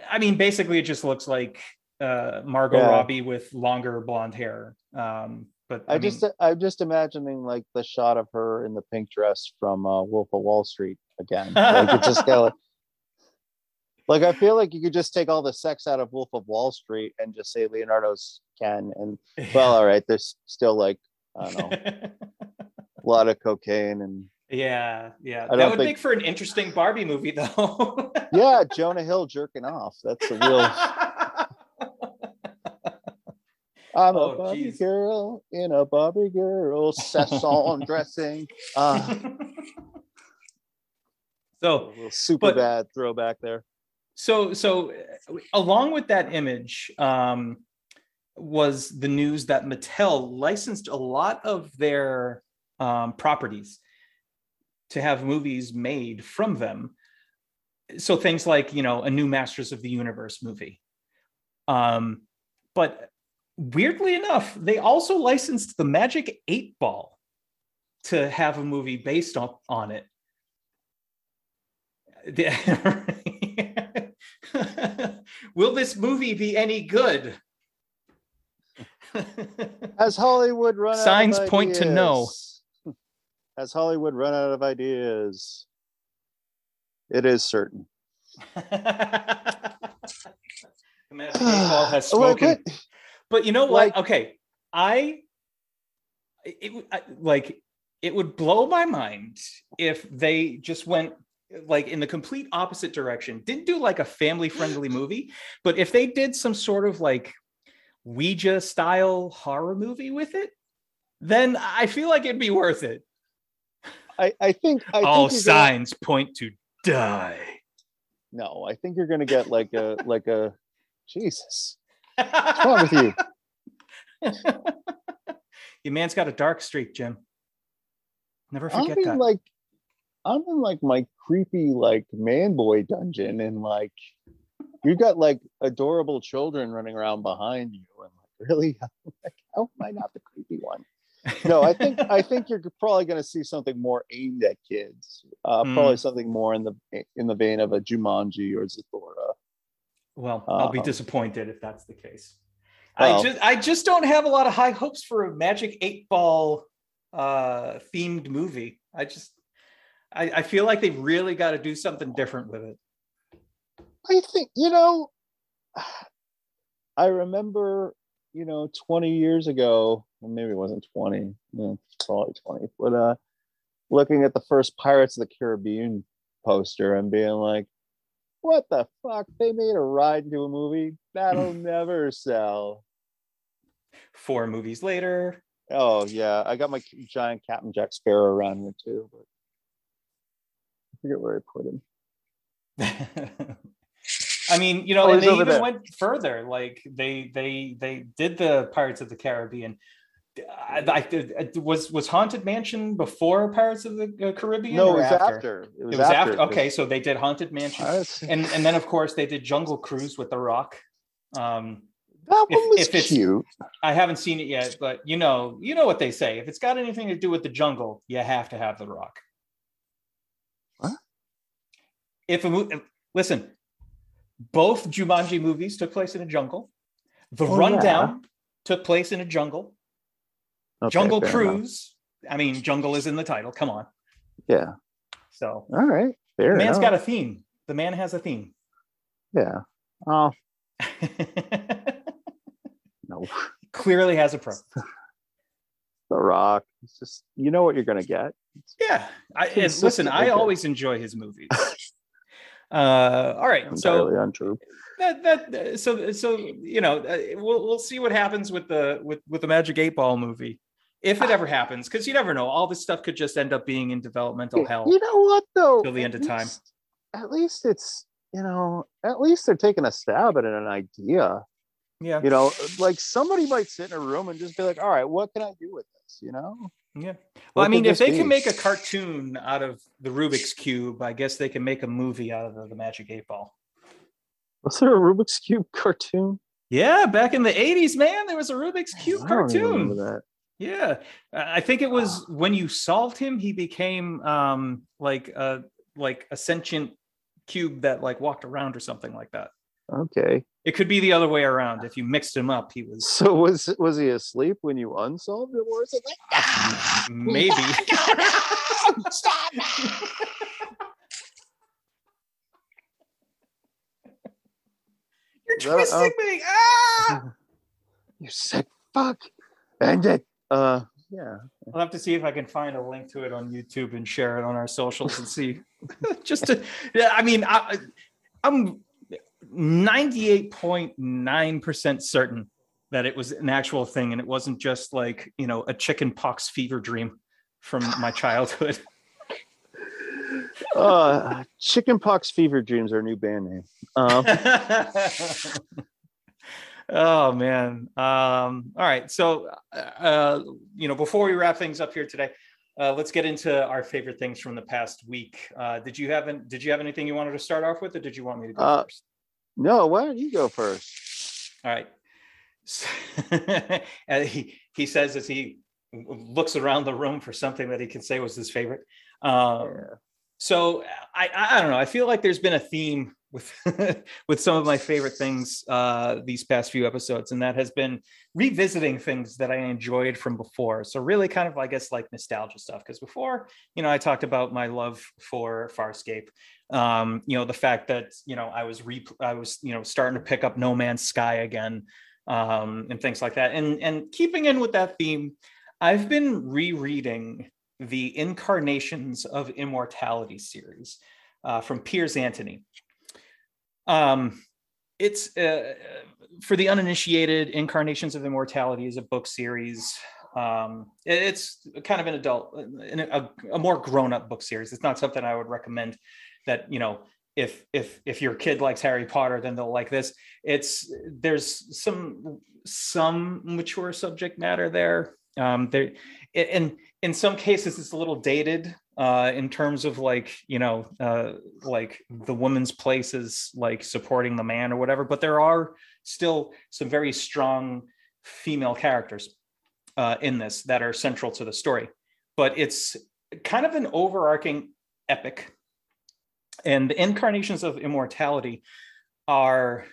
I mean, basically, it just looks like uh, Margot Yeah. Robbie with longer blonde hair. Um, but I, I, mean, just I'm just imagining like the shot of her in the pink dress from uh, Wolf of Wall Street again. Like it just got like I feel like you could just take all the sex out of Wolf of Wall Street and just say Leonardo's Ken and well all right there's still like I don't know a lot of cocaine and yeah, yeah, that would think- make for an interesting Barbie movie, though. yeah Jonah Hill jerking off that's a real I'm Oh, a Barbie geez. girl in a Barbie girl session dressing. Uh, so a super But- bad throwback there. so so uh, along with that image um was the news that mattel licensed a lot of their um, properties to have movies made from them so things like you know a new masters of the universe movie um but weirdly enough they also licensed the magic eight ball to have a movie based on, on it Will this movie be any good? Has Hollywood run Signs point to no. Has Hollywood run out of ideas? It is certain. Magic has Oh, spoken. But you know what? Like- okay, I it I- like it would blow my mind if they just went like in the complete opposite direction. Didn't do like a family friendly movie, but if they did some sort of like Ouija style horror movie with it, then I feel like it'd be worth it. I, I think I All think you're gonna- signs point to die. no, I think you're gonna get like a like a Jesus. What's wrong with you? Your man's got a dark streak, Jim. Never forget I'm in that. like I'm in like my creepy like man boy dungeon and like you've got like adorable children running around behind you and like really like, how am I not the creepy one? No, I think I think you're probably going to see something more aimed at kids. Uh, Hmm. Probably something more in the in the vein of a Jumanji or Zathura. Well, I'll be Um, disappointed if that's the case. well- I just I just don't have a lot of high hopes for a Magic Eight Ball uh themed movie. I just I, I feel like they've really got to do something different with it. I think you know. I remember, you know, 20 years ago, well, maybe it wasn't 20, yeah, probably 20, but uh, looking at the first Pirates of the Caribbean poster and being like, "What the fuck? They made a ride into a movie that'll never sell." Four movies later, Oh yeah, I got my giant Captain Jack Sparrow around here too, but I forget where I put him. I mean, you know, Oh, and they even there. went further. Like they they they did the Pirates of the Caribbean. I, I- was was Haunted Mansion before Pirates of the uh, Caribbean? No, it was after. It It was, was after. it Okay, so they did Haunted Mansion, and and then of course they did Jungle Cruise with The Rock. Um, that if- was if it's- cute. I haven't seen it yet, but you know, you know what they say. If it's got anything to do with the jungle, you have to have The Rock. What? If a movie, listen, both Jumanji movies took place in a jungle. The Oh, Rundown took place in a jungle. Okay, jungle fair enough. Cruise. I mean, jungle is in the title. Come on. Yeah. So All right. Fair the man's enough. got a theme. The man has a theme. Yeah. Oh no. Clearly has a pro. The Rock. It's just you know what you're gonna get. Yeah. I, listen, I always enjoy his movies. uh, all right. So untrue. that that so so you know uh, we'll we'll see what happens with the with with the Magic Eight Ball movie if it ever happens because you never know all this stuff could just end up being in developmental hell. You know what though? Till the end At of time. least- At least it's you know, at least they're taking a stab at an idea. Yeah, You know, like somebody might sit in a room and just be like, all right, what can I do with this? You know? yeah. What Well, I mean, if they be? can make a cartoon out of the Rubik's cube, I guess they can make a movie out of the, the Magic Eight Ball. Was there a Rubik's Cube cartoon? Yeah, back in the '80s, man, there was a Rubik's cube I don't even cartoon. remember that. Yeah, I think it was when you solved him, he became um like a like a sentient cube that like walked around or something like that. Okay. It could be the other way around. If you mixed him up, he was So was was he asleep when you unsolved it, or is it like maybe. Stop! You're that a- twisting me. Ah! You sick fuck! End it. Uh, yeah. I'll have to see if I can find a link to it on YouTube and share it on our socials and see. Just to, yeah, I mean, I, I'm 98.9% certain that it was an actual thing and it wasn't just like you know a chicken pox fever dream from my childhood uh chicken pox fever dreams are a new band name um, oh man um all right so uh you know before we wrap things up here today uh, let's get into our favorite things from the past week. Uh, did you have did you have anything you wanted to start off with, or did you want me to go uh, first? No, why don't you go first? All right. So, and he he says as he looks around the room for something that he can say was his favorite. Um, yeah. So I I don't know. I feel like there's been a theme with with some of my favorite things uh, these past few episodes, and that has been revisiting things that I enjoyed from before. So really, kind of I guess like nostalgia stuff. Because before, you know, I talked about my love for Farscape. Um, you know, the fact that you know I was re I was you know starting to pick up No Man's Sky again, um, and things like that. And and keeping in with that theme, I've been rereading the Incarnations of Immortality series uh, from Piers Anthony. Um, it's uh, for the uninitiated. Incarnations of Immortality is a book series. Um, it's kind of an adult, a, a more grown-up book series. It's not something I would recommend. That you know, if if if your kid likes Harry Potter, then they'll like this. It's there's some some mature subject matter there. Um, there, and in some cases, it's a little dated uh, in terms of like you know uh, like the woman's place is like supporting the man or whatever but there are still some very strong female characters uh, in this that are central to the story. But it's kind of an overarching epic. And the incarnations of immortality are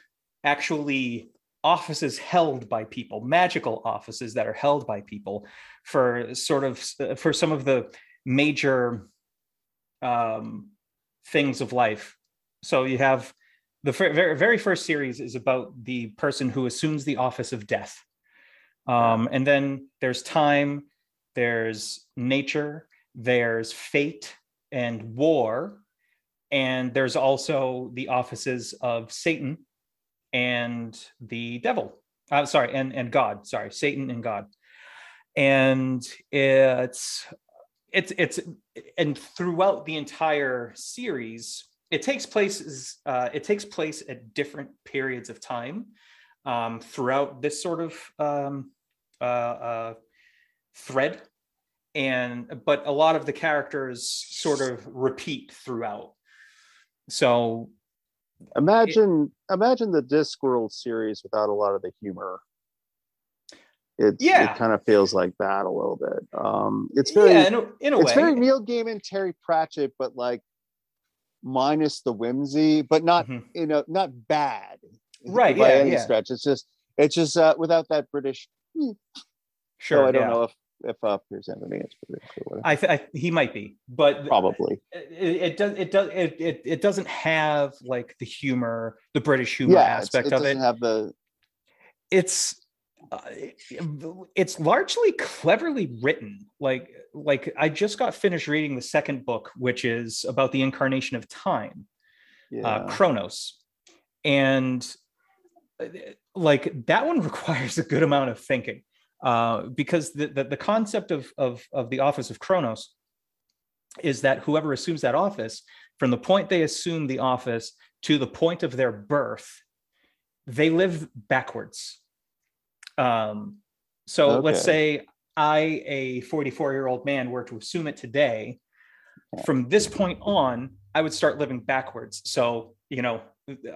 actually offices held by people magical offices that are held by people for sort of for some of the major um, things of life. So you have the very, very first series is about the person who assumes the office of death. Um, and then there's time, there's nature, there's fate and war. And there's also the offices of Satan and the devil. Uh, sorry, and, and God. Sorry, Satan and God. And it's it's it's and throughout the entire series it takes place uh, it takes place at different periods of time um, throughout this sort of um, uh, uh, thread. And but a lot of the characters sort of repeat throughout. So imagine it, imagine the discworld series without a lot of the humor it yeah. it kind of feels like that a little bit. Um, it's very yeah, in a, in a it's way. very Neil Gaiman, Terry Pratchett, but like minus the whimsy, but not mm-hmm. you know not bad, right? By yeah, any yeah. stretch. It's just it's just uh, without that British. Hmm. Sure, so I don't yeah. know if if uh, Piers Anthony is British or whatever. I, th- I he might be, but probably it, it, does it does it, it it doesn't have like the humor, the British humor aspect of it. Doesn't have the. It's uh, it's largely cleverly written. Like like i just got finished reading the second book which is about the incarnation of time uh, yeah. uh, chronos and like that one requires a good amount of thinking uh, because the, the, the concept of, of of the office of chronos is that whoever assumes that office from the point they assume the office to the point of their birth they live backwards um, so okay. let's say I, a 44 year old man, were to assume it today. From this point on, I would start living backwards. So, you know,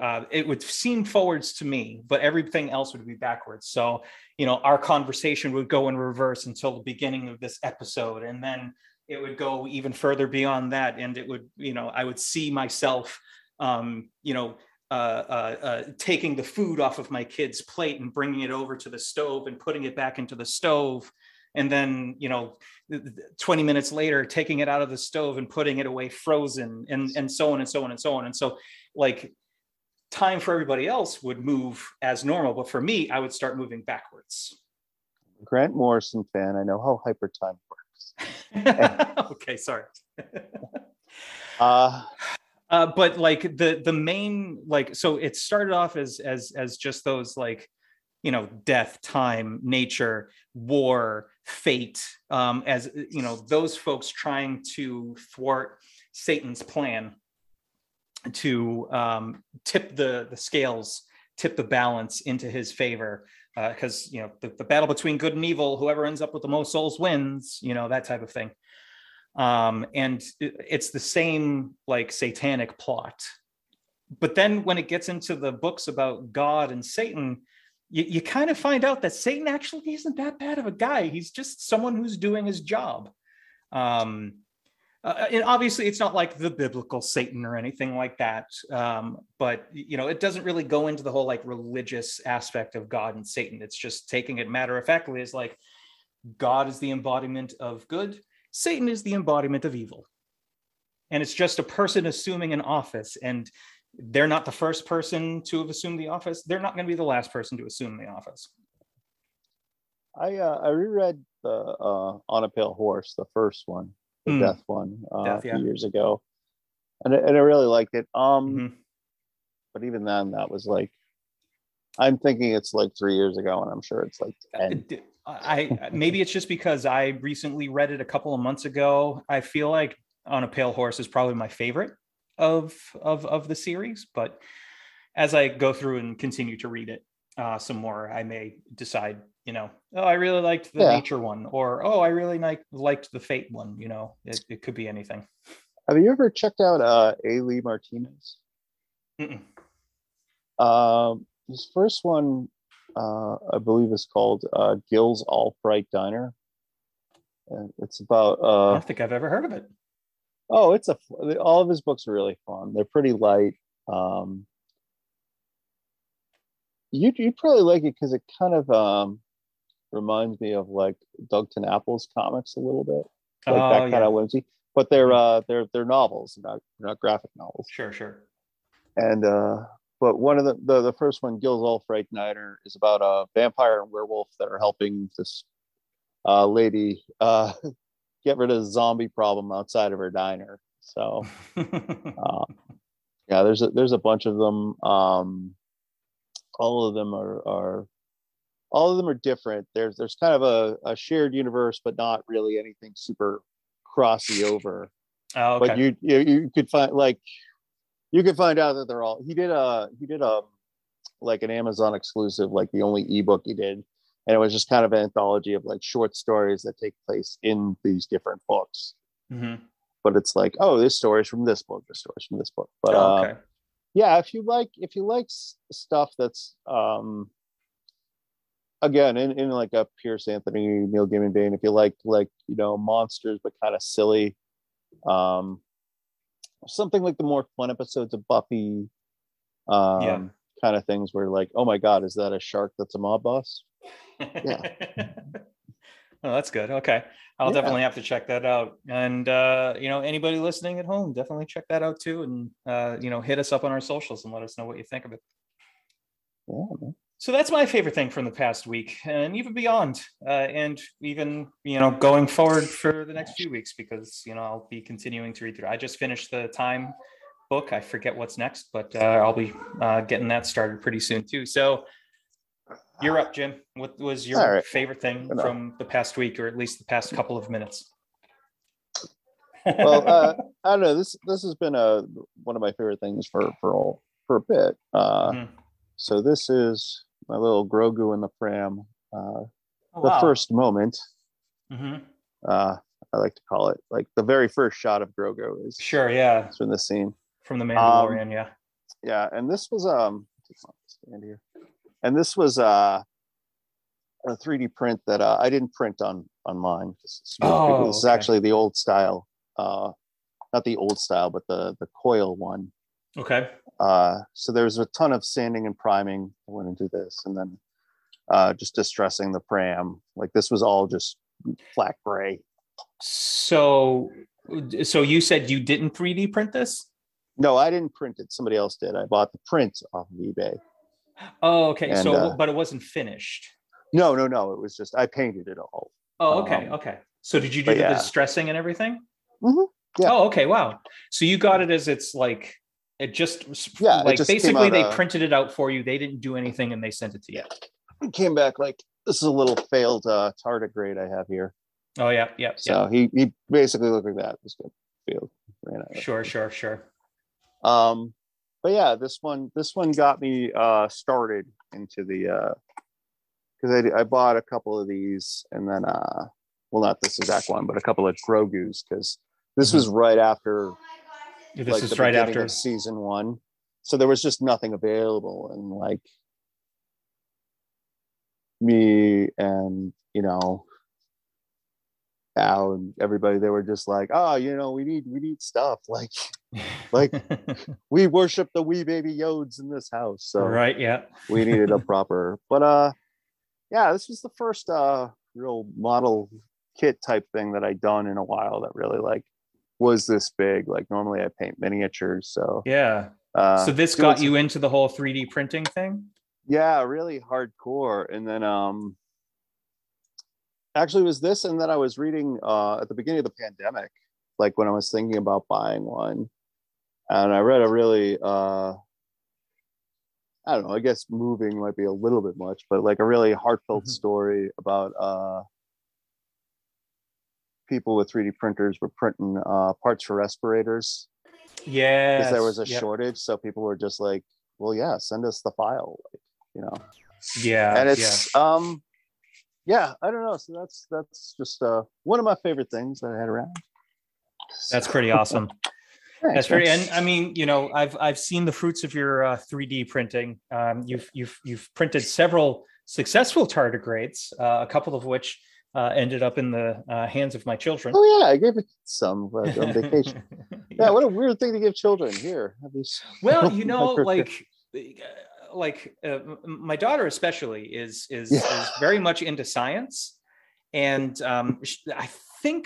uh, it would seem forwards to me, but everything else would be backwards. So, you know, our conversation would go in reverse until the beginning of this episode. And then it would go even further beyond that. And it would, you know, I would see myself, um, you know, uh, uh, uh, taking the food off of my kid's plate and bringing it over to the stove and putting it back into the stove. And then you know 20 minutes later taking it out of the stove and putting it away frozen and and so on and so on and so on. And so like time for everybody else would move as normal but for me i would start moving backwards. Grant morrison fan i know how hyper time works. Okay sorry. Uh uh, but like the the main like so it started off as as as just those like you know death time nature war fate um as you know those folks trying to thwart satan's plan to um tip the the scales tip the balance into his favor because uh, you know the, the battle between good and evil whoever ends up with the most souls wins you know that type of thing um and it, it's the same like satanic plot but then when it gets into the books about god and satan you, you kind of find out that Satan actually isn't that bad of a guy. He's just someone who's doing his job. Um, uh, and obviously, it's not like the biblical Satan or anything like that. Um, but you know, it doesn't really go into the whole like religious aspect of God and Satan. It's just taking it matter of factly as like God is the embodiment of good, Satan is the embodiment of evil, and it's just a person assuming an office. And they're not the first person to have assumed the office. They're not going to be the last person to assume the office. I uh, I reread the uh, On a Pale Horse, the first one, the mm. Death one, uh, Death, yeah. a few years ago, and and I really liked it. Um, mm-hmm. but even then, that was like, I'm thinking it's like three years ago, and I'm sure it's like ten. I maybe it's just because I recently read it a couple of months ago. I feel like On a Pale Horse is probably my favorite of of of the series but as i go through and continue to read it uh, some more i may decide you know oh i really liked the yeah. nature one or oh i really like, liked the fate one you know it, it could be anything have you ever checked out uh a lee martinez Mm-mm. um his first one uh i believe is called uh gil's all fright diner and it's about uh i don't think i've ever heard of it Oh, it's a all of his books are really fun. They're pretty light. Um, you you probably like it because it kind of um, reminds me of like Doug TenNapel's comics a little bit, like oh, that kind yeah. of whimsy. But they're mm-hmm. uh, they're they're novels, not not graphic novels. Sure, sure. And uh, but one of the, the the first one, Gil's All Fright Diner, is about a vampire and werewolf that are helping this uh, lady uh, get rid of the zombie problem outside of her diner. So, uh, yeah, there's a, there's a bunch of them. Um, all of them are, are all of them are different. There's there's kind of a, a shared universe, but not really anything super crossy over. Oh, okay. But you, you you could find like you can find out that they're all. He did a he did a like an Amazon exclusive, like the only ebook he did and it was just kind of an anthology of like short stories that take place in these different books. Mm-hmm. But it's like, oh, this story is from this book, this story is from this book. But oh, okay. uh, yeah, if you like, if you like stuff that's um, again in, in like a Piers Anthony, Neil Gaiman vein, if you like like you know monsters but kind of silly, um, something like the more fun episodes of Buffy, um, yeah. kind of things where like, oh my god, is that a shark that's a mob boss? yeah. oh, that's good. Okay. I'll yeah. definitely have to check that out. And uh, you know, anybody listening at home, definitely check that out too. And uh, you know, hit us up on our socials and let us know what you think of it. Yeah, so that's my favorite thing from the past week and even beyond uh, and even you know going forward for the next few weeks because you know i'll be continuing to read through i just finished the time book i forget what's next but uh, i'll be uh, getting that started pretty soon too so you're up, Jim. What was your right. favorite thing from the past week, or at least the past couple of minutes? well, uh, I don't know. This this has been a one of my favorite things for for all, for a bit. Uh, mm-hmm. So this is my little Grogu in the pram. Uh, oh, the wow. first moment. Mm-hmm. Uh, I like to call it like the very first shot of Grogu is sure, yeah, from the scene from the Mandalorian, um, yeah, yeah, and this was um stand here and this was uh, a 3D print that uh, I didn't print on on mine. This is, oh, this is actually the old style, uh, not the old style, but the the coil one. Okay. Uh, so was a ton of sanding and priming that went into this, and then uh, just distressing the pram. Like this was all just flat gray. So, so you said you didn't 3D print this? No, I didn't print it. Somebody else did. I bought the print off of eBay. Oh, okay. And, so, uh, but it wasn't finished. No, no, no. It was just I painted it all. Oh, okay, um, okay. So, did you do the yeah. distressing and everything? Mm-hmm. Yeah. Oh, okay. Wow. So you got it as it's like it just yeah, like just basically they printed it out for you. They didn't do anything and they sent it to you. It came back like this is a little failed uh, tardigrade I have here. Oh yeah, yeah. So yeah. he he basically looked like that. It was good. Failed. Ran out. Sure, sure, sure. Um, but yeah, this one this one got me uh started into the uh because I I bought a couple of these and then uh well not this exact one but a couple of Grogu's because this was right after This like is right after. season one. So there was just nothing available, and like me and you know Al and everybody, they were just like, oh, you know, we need we need stuff. Like like we worship the wee baby Yodes in this house, so right, yeah. we needed a proper. But uh, yeah, this was the first uh real model kit type thing that I'd done in a while that really like was this big. Like normally I paint miniatures, so Yeah. uh, so this got you into the whole 3D printing thing? yeah really hardcore and then um actually it was this and then i was reading uh at the beginning of the pandemic like when i was thinking about buying one and i read a really uh i don't know i guess moving might be a little bit much but like a really heartfelt Mhm. story about uh people with 3d printers were printing uh parts for respirators Yeah. because there was a shortage so people were just like well yeah send us the file like you know Yeah. and yeah. it's um yeah i don't know so that's that's just uh one of my favorite things that i had around That's pretty awesome. Thanks, That's very, man. and I mean, you know, I've I've seen the fruits of your uh, 3D printing. Um, you've you've you've printed several successful tardigrades, uh, a couple of which uh, ended up in the uh, hands of my children. oh yeah i gave it some like, on vacation. Yeah. What a weird thing to give children. Here well you know like uh, like uh, my daughter especially is is, Yeah. is very much into science. And um i think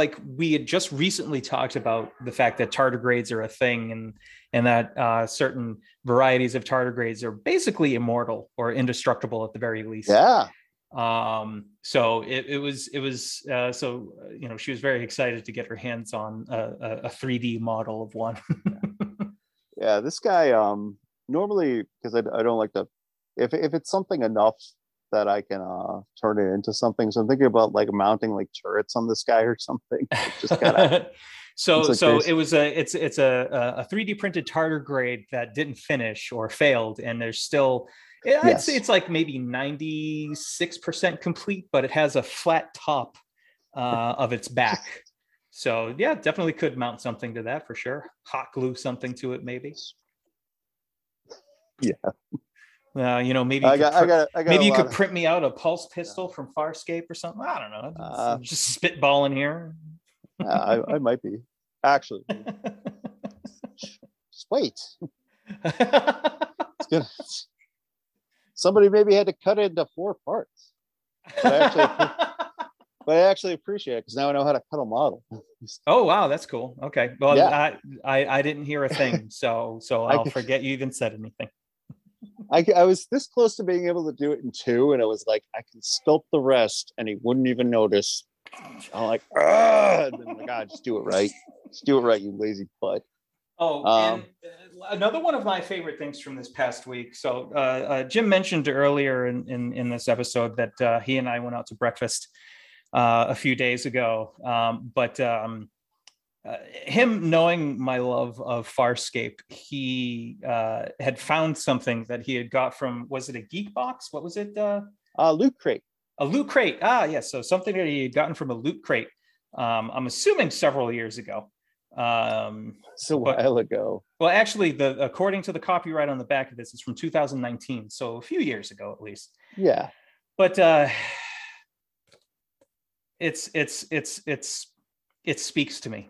like we had just recently talked about the fact that tardigrades are a thing and and that uh certain varieties of tardigrades are basically immortal or indestructible at the very least. Yeah um so it, it was it was uh so uh, you know she was very excited to get her hands on a, a, a 3d model of one. Yeah. This guy um normally because I, I don't like to if, if it's something enough that i can uh turn it into something so i'm thinking about like mounting like turrets on this guy or something. Just gotta so like so it was a it's it's a a 3D printed tardigrade that didn't finish or failed, and there's still I'd Yes. say it's like maybe 96% complete, but it has a flat top uh, of its back. So yeah, definitely could mount something to that for sure. Hot glue something to it, maybe. Yeah. Uh, you know, maybe you i got i got I got maybe you could of- print me out a pulse pistol from Farscape or something. I don't know. Uh, just spitballing here. yeah, I, I might be actually just wait It's good. Somebody maybe had to cut it into four parts, But actually- but I actually appreciate it because now I know how to cut a model. oh wow, that's cool. Okay, well, Yeah. I, I I didn't hear a thing, so so I I'll could- forget you even said anything. I, I was this close to being able to do it in two, and I was like, I can sculpt the rest, and he wouldn't even notice. I'm like, ah, and then I'm like, ah, just do it right. Just do it right, you lazy butt. Oh, Um, and uh, another one of my favorite things from this past week. So uh, uh, Jim mentioned earlier in, in in this episode that uh, he and I went out to breakfast uh, a few days ago. Um, but um, uh, him knowing my love of Farscape, he uh, had found something that he had got from was it a Geek Box? What was it? Uh, Uh, loot crate. a loot crate. Ah, yes. So something that he had gotten from a loot crate. Um, I'm assuming several years ago. Um, It's a But- while ago. well, actually, the according to the copyright on the back of this, it's from 2019, so a few years ago at least. Yeah. But uh, it's it's it's it's it speaks to me.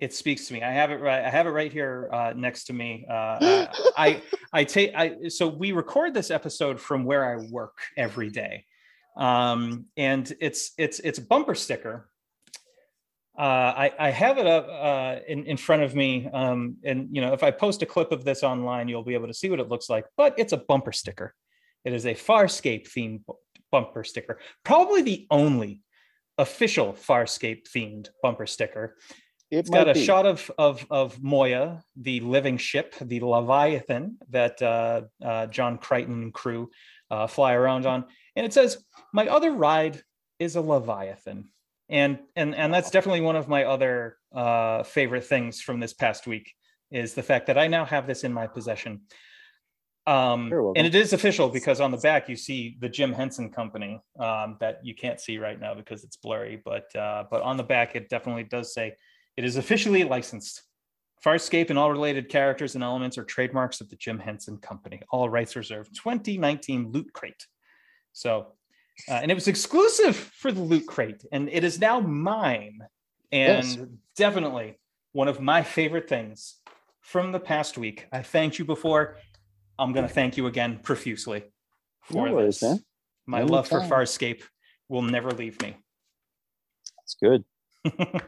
It speaks to me. I have it right. I have it right here uh, next to me. Uh, I I take I so we record this episode from where I work every day, um, and it's it's it's a bumper sticker. Uh, I I have it up uh, in in front of me, um, and you know if I post a clip of this online, you'll be able to see what it looks like. But it's a bumper sticker. It is a Farscape themed bu- bumper sticker, probably the only official Farscape themed bumper sticker. It It's got a be. shot of of of Moya, the living ship, the Leviathan that uh, uh, John Crichton and crew uh, fly around on. And it says, My other ride is a Leviathan. And and and that's definitely one of my other uh, favorite things from this past week is the fact that I now have this in my possession. Um, and it is official because on the back you see the Jim Henson Company um, that you can't see right now because it's blurry, but uh, but on the back it definitely does say it is officially licensed. Farscape and all related characters and elements are trademarks of the Jim Henson Company. All rights reserved. 2019 Loot Crate. So, uh, and it was exclusive for the Loot Crate, and it is now mine. And yes. definitely one of my favorite things from the past week. I thanked you before. I'm going to thank you again profusely for no worries, this. Man. My love for Farscape will never leave me. That's good. All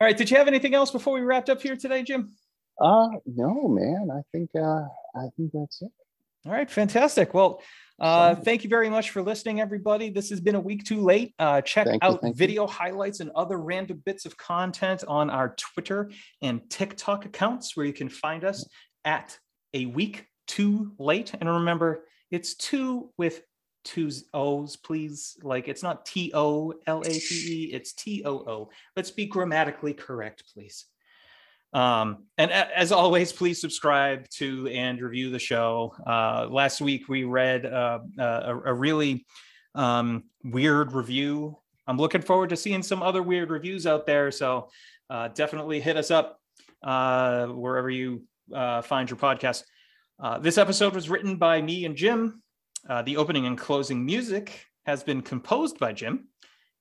right. Did you have anything else before we wrapped up here today, Jim? Uh no, man. I think uh I think that's it. All right, fantastic. Well, uh, thank you very much for listening, everybody. This has been a week too late. Uh, check thank out you, video you. highlights and other random bits of content on our Twitter and TikTok accounts, where you can find us at a week too late. And remember, it's two with two O's, please. Like it's not T O L A T E, it's T O O. Let's be grammatically correct, please. Um, and as always, please subscribe to and review the show. Uh, last week we read uh, a, a, really um, weird review. I'm looking forward to seeing some other weird reviews out there. So uh, definitely hit us up uh, wherever you uh, find your podcast. Uh, this episode was written by me and Jim. Uh, the opening and closing music has been composed by Jim,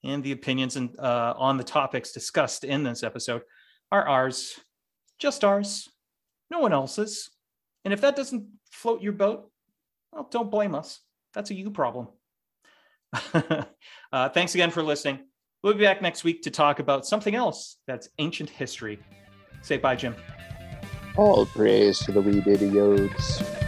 and the opinions and uh, on the topics discussed in this episode are ours, just ours, no one else's. And if that doesn't float your boat, well, don't blame us. That's a you problem. uh, thanks again for listening. We'll be back next week to talk about something else that's ancient history. Say bye, Jim. All praise to the wee baby yodes.